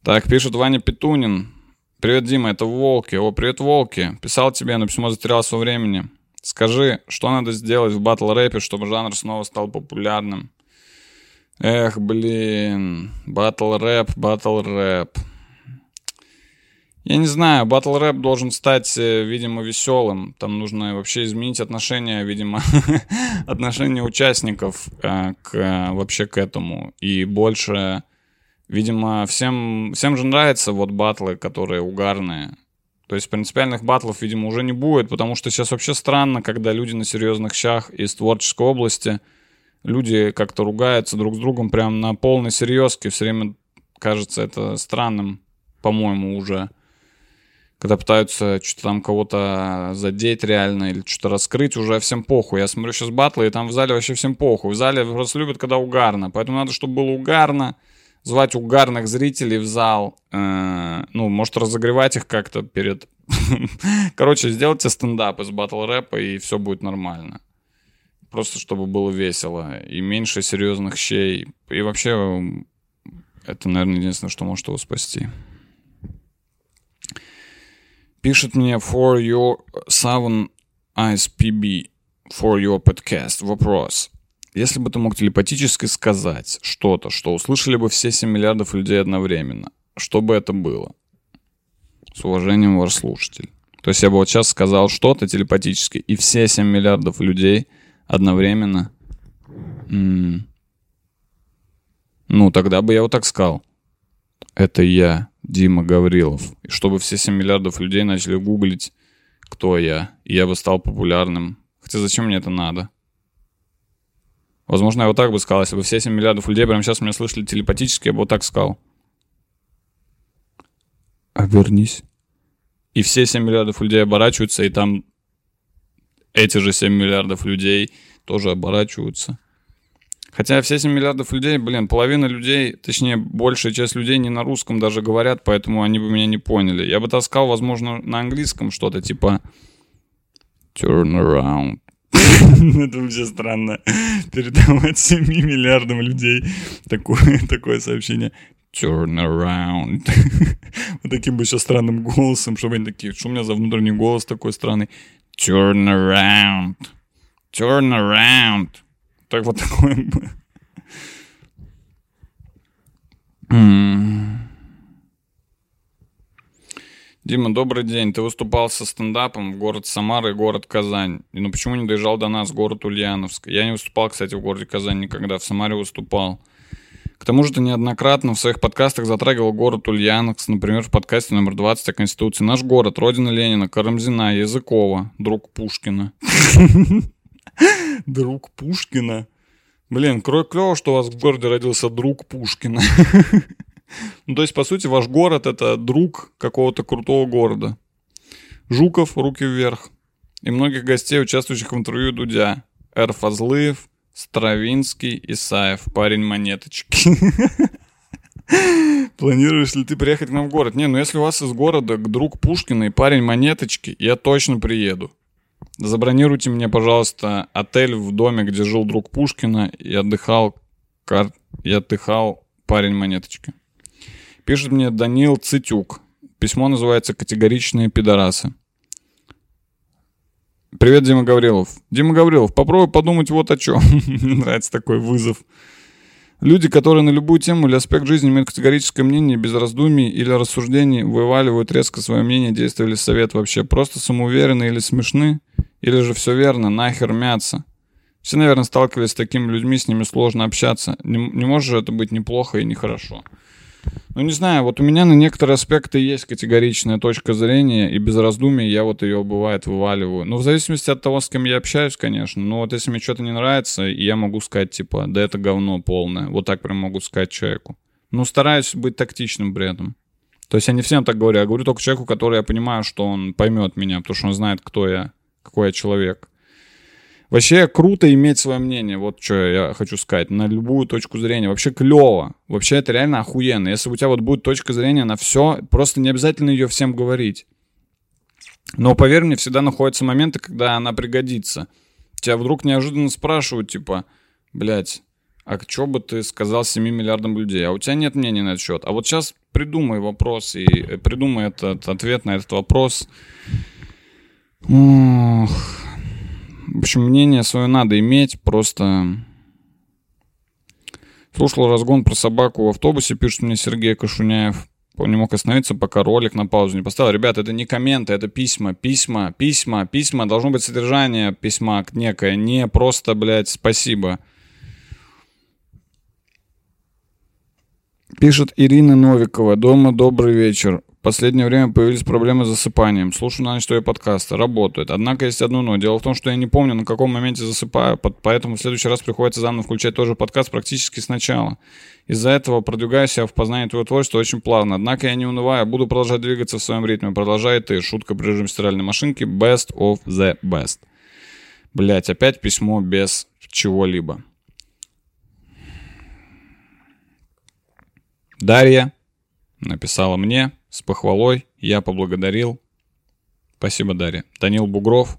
Так, пишет Ваня Петунин. Привет, Дима, это Волки. О, привет, Волки. Писал тебе, но письмо затерялось во времени. Скажи, что надо сделать в батл рэпе, чтобы жанр снова стал популярным? Эх, блин, батл рэп, батл рэп. Я не знаю, батл рэп должен стать, э, видимо, веселым. Там нужно вообще изменить отношение, видимо, отношение участников э, к, вообще к этому. И больше, видимо, всем, всем же нравятся вот батлы, которые угарные. То есть принципиальных батлов, видимо, уже не будет, потому что сейчас вообще странно, когда люди на серьезных щах из творческой области, люди как-то ругаются друг с другом прям на полной серьезке. Все время кажется это странным, по-моему, уже. Когда пытаются что-то там кого-то задеть реально или что-то раскрыть, уже всем похуй. Я смотрю сейчас батлы, и там в зале вообще всем похуй. В зале просто любят, когда угарно. Поэтому надо, чтобы было угарно звать угарных зрителей в зал, э, ну, может, разогревать их как-то перед... Короче, сделайте стендап из батл рэпа, и все будет нормально. Просто чтобы было весело, и меньше серьезных щей. И вообще, это, наверное, единственное, что может его спасти. Пишет мне for your seven ISPB for your podcast. Вопрос. Если бы ты мог телепатически сказать что-то, что услышали бы все 7 миллиардов людей одновременно, что бы это было? С уважением, ваш слушатель. То есть я бы вот сейчас сказал что-то телепатически, и все 7 миллиардов людей одновременно... М- ну, тогда бы я вот так сказал. Это я, Дима Гаврилов. И чтобы все 7 миллиардов людей начали гуглить, кто я, и я бы стал популярным. Хотя зачем мне это надо? Возможно, я вот так бы сказал, если бы все 7 миллиардов людей прямо сейчас меня слышали телепатически, я бы вот так сказал. Обернись. И все 7 миллиардов людей оборачиваются, и там эти же 7 миллиардов людей тоже оборачиваются. Хотя все 7 миллиардов людей, блин, половина людей, точнее, большая часть людей не на русском даже говорят, поэтому они бы меня не поняли. Я бы таскал, возможно, на английском что-то типа turn around, Это вообще странно. Передавать 7 миллиардам людей такое, такое сообщение. Turn around. вот таким бы еще странным голосом, чтобы они такие, что у меня за внутренний голос такой странный. Turn around. Turn around. Так вот такое бы. Дима, добрый день. Ты выступал со стендапом в город Самара и город Казань. И ну почему не доезжал до нас город Ульяновск? Я не выступал, кстати, в городе Казань никогда. В Самаре выступал. К тому же ты неоднократно в своих подкастах затрагивал город Ульяновск, например, в подкасте номер 20 о Конституции. Наш город, родина Ленина, Карамзина, Языкова, друг Пушкина. Друг Пушкина? Блин, клево, что у вас в городе родился друг Пушкина. Ну, то есть, по сути, ваш город — это друг какого-то крутого города. Жуков, руки вверх. И многих гостей, участвующих в интервью Дудя. Эр Фазлыев, Стравинский, Исаев, парень монеточки. Планируешь ли ты приехать к нам в город? Не, ну если у вас из города друг Пушкина и парень монеточки, я точно приеду. Забронируйте мне, пожалуйста, отель в доме, где жил друг Пушкина и отдыхал, кар... и отдыхал парень монеточки. Пишет мне Данил Цитюк. Письмо называется «Категоричные пидорасы». Привет, Дима Гаврилов. Дима Гаврилов, попробуй подумать вот о чем. Мне нравится такой вызов. Люди, которые на любую тему или аспект жизни имеют категорическое мнение, без раздумий или рассуждений, вываливают резко свое мнение, действия или совет вообще, просто самоуверены или смешны, или же все верно, нахер мяться. Все, наверное, сталкивались с такими людьми, с ними сложно общаться. Не, не может же это быть неплохо и нехорошо. Ну, не знаю, вот у меня на некоторые аспекты есть категоричная точка зрения, и без раздумий я вот ее, бывает, вываливаю. Ну, в зависимости от того, с кем я общаюсь, конечно. Но вот если мне что-то не нравится, я могу сказать, типа, да это говно полное. Вот так прям могу сказать человеку. Ну, стараюсь быть тактичным при этом. То есть я не всем так говорю, я говорю только человеку, который я понимаю, что он поймет меня, потому что он знает, кто я, какой я человек. Вообще круто иметь свое мнение, вот что я хочу сказать, на любую точку зрения. Вообще клево. Вообще это реально охуенно. Если у тебя вот будет точка зрения на все, просто не обязательно ее всем говорить. Но поверь мне, всегда находятся моменты, когда она пригодится. Тебя вдруг неожиданно спрашивают, типа, блядь, а что бы ты сказал 7 миллиардам людей? А у тебя нет мнения на этот счет. А вот сейчас придумай вопрос и э, придумай этот ответ на этот вопрос. Ох, в общем, мнение свое надо иметь, просто... Слушал разгон про собаку в автобусе, пишет мне Сергей Кашуняев. Он не мог остановиться, пока ролик на паузу не поставил. Ребята, это не комменты, это письма, письма, письма, письма. Должно быть содержание письма некое, не просто, блядь, спасибо. Пишет Ирина Новикова. Дома добрый вечер последнее время появились проблемы с засыпанием. Слушаю на ночь твои подкасты. Работает. Однако есть одно но. Дело в том, что я не помню, на каком моменте засыпаю, поэтому в следующий раз приходится заново включать тоже подкаст практически сначала. Из-за этого продвигаю себя в познании твоего творчества очень плавно. Однако я не унываю, буду продолжать двигаться в своем ритме. Продолжай ты. Шутка при режиме стиральной машинки. Best of the best. Блять, опять письмо без чего-либо. Дарья написала мне, с похвалой я поблагодарил. Спасибо, Дарья. Данил Бугров.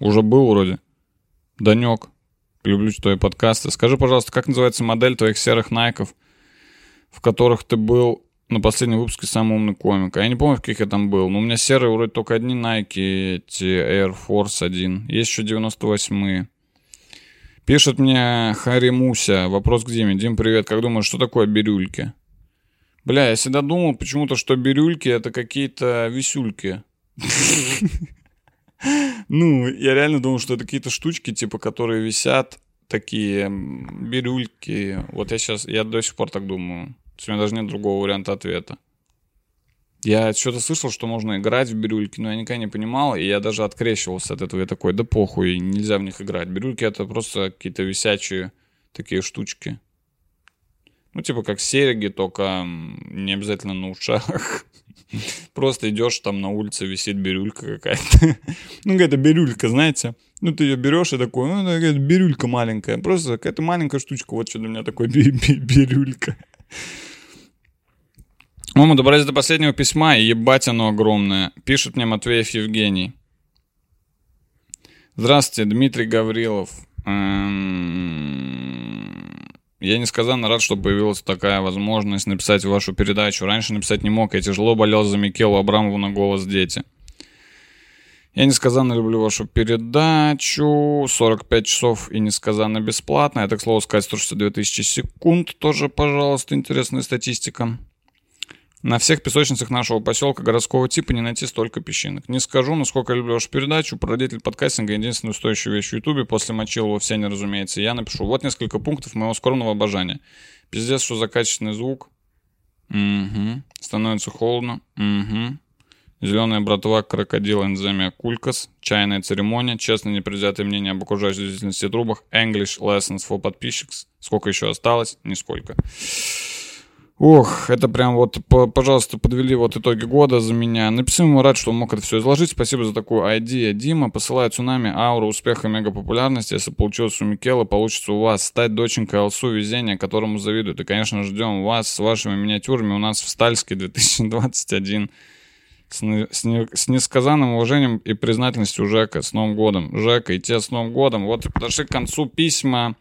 Уже был вроде. Данек. Люблю твои подкасты. Скажи, пожалуйста, как называется модель твоих серых найков, в которых ты был на последнем выпуске «Самый умный комик». А я не помню, в каких я там был. Но у меня серые вроде только одни Nike, эти Air Force 1. Есть еще 98-е. Пишет мне Хари Муся. Вопрос к Диме. Дим, привет. Как думаешь, что такое бирюльки? Бля, я всегда думал почему-то, что бирюльки это какие-то висюльки. Ну, я реально думал, что это какие-то штучки, типа, которые висят, такие бирюльки. Вот я сейчас, я до сих пор так думаю. У меня даже нет другого варианта ответа. Я что-то слышал, что можно играть в бирюльки, но я никогда не понимал, и я даже открещивался от этого. Я такой, да похуй, нельзя в них играть. Бирюльки — это просто какие-то висячие такие штучки. Ну, типа как серьги, только не обязательно на ушах. Просто идешь, там на улице висит бирюлька какая-то. ну, какая-то бирюлька, знаете. Ну, ты ее берешь и такой, ну, какая-то бирюлька маленькая. Просто какая-то маленькая штучка. Вот что для меня такое бирюлька. Мы добрались до последнего письма, и ебать оно огромное. Пишет мне Матвеев Евгений. Здравствуйте, Дмитрий Гаврилов. Эм... Я несказанно рад, что появилась такая возможность написать вашу передачу. Раньше написать не мог, я тяжело болел за Микелу Абрамову на «Голос дети». Я несказанно люблю вашу передачу. 45 часов и несказанно бесплатно. Я, так слово сказать, 162 тысячи секунд. Тоже, пожалуйста, интересная статистика. На всех песочницах нашего поселка городского типа не найти столько песчинок. Не скажу, насколько я люблю вашу передачу. Прародитель подкастинга — единственная стоящая вещь в Ютубе. После Мочилова все не разумеется. Я напишу. Вот несколько пунктов моего скромного обожания. Пиздец, что за качественный звук. Угу. Становится холодно. Угу. Зеленая братва, крокодил, энземия, кулькас, чайная церемония, честно непредвзятое мнение об окружающей деятельности трубах, English lessons for подписчикс. Сколько еще осталось? Нисколько. Ох, это прям вот, пожалуйста, подвели вот итоги года за меня. Напиши ему рад, что он мог это все изложить. Спасибо за такую идею. Дима посылает цунами ауру успеха и мегапопулярности. Если получилось у Микела, получится у вас стать доченькой Алсу везения, которому завидуют. И, конечно, ждем вас с вашими миниатюрами у нас в Стальске 2021. С, не- с не- с несказанным уважением и признательностью Жека. С Новым годом. Жека, и тебе с Новым годом. Вот подошли к концу письма,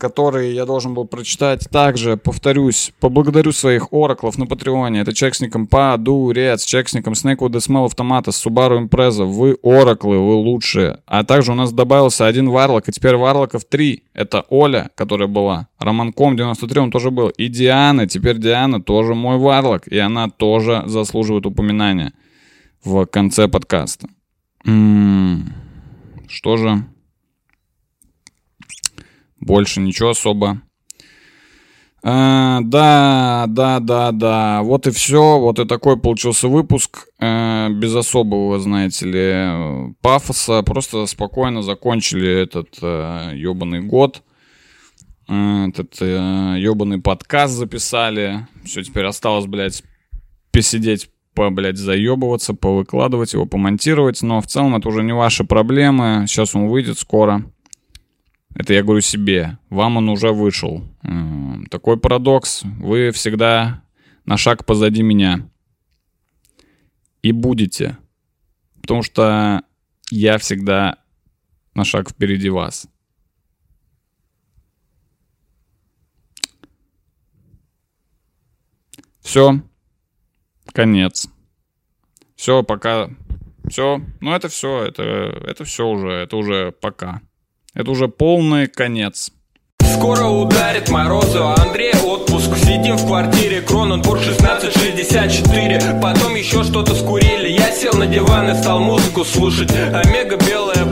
которые я должен был прочитать. Также, повторюсь, поблагодарю своих ораклов на Патреоне. Это человек с ником Падурец, человек с ником Smell of Tomatoes, Subaru Impreza. Вы ораклы, вы лучшие. А также у нас добавился один варлок, и теперь варлоков три. Это Оля, которая была. Романком 93, он тоже был. И Диана, теперь Диана тоже мой варлок. И она тоже заслуживает упоминания в конце подкаста. М, Что же? Больше ничего особо. А, да, да, да, да. Вот и все. Вот и такой получился выпуск. э, без особого, знаете ли, пафоса. Просто спокойно закончили этот э, ебаный год. Э, Этот э, ебаный подкаст записали. Все, теперь осталось, блядь, посидеть, по, блядь, заебываться, повыкладывать его, помонтировать. Но в целом это уже не ваши проблемы. Сейчас он выйдет скоро. Это я говорю себе. Вам он уже вышел. М, Такой парадокс. Вы всегда на шаг позади меня. И будете. Потому что я всегда на шаг впереди вас. Все. Конец. Все, пока. Все. Ну, это все. Это, это все уже. Это уже пока. Это уже полный конец. Скоро ударит морозу, Андрей отпуск. Сидим в квартире, Кроненбург 1664 Потом еще что-то скурили. Я сел на диван и стал музыку слушать. Омега белая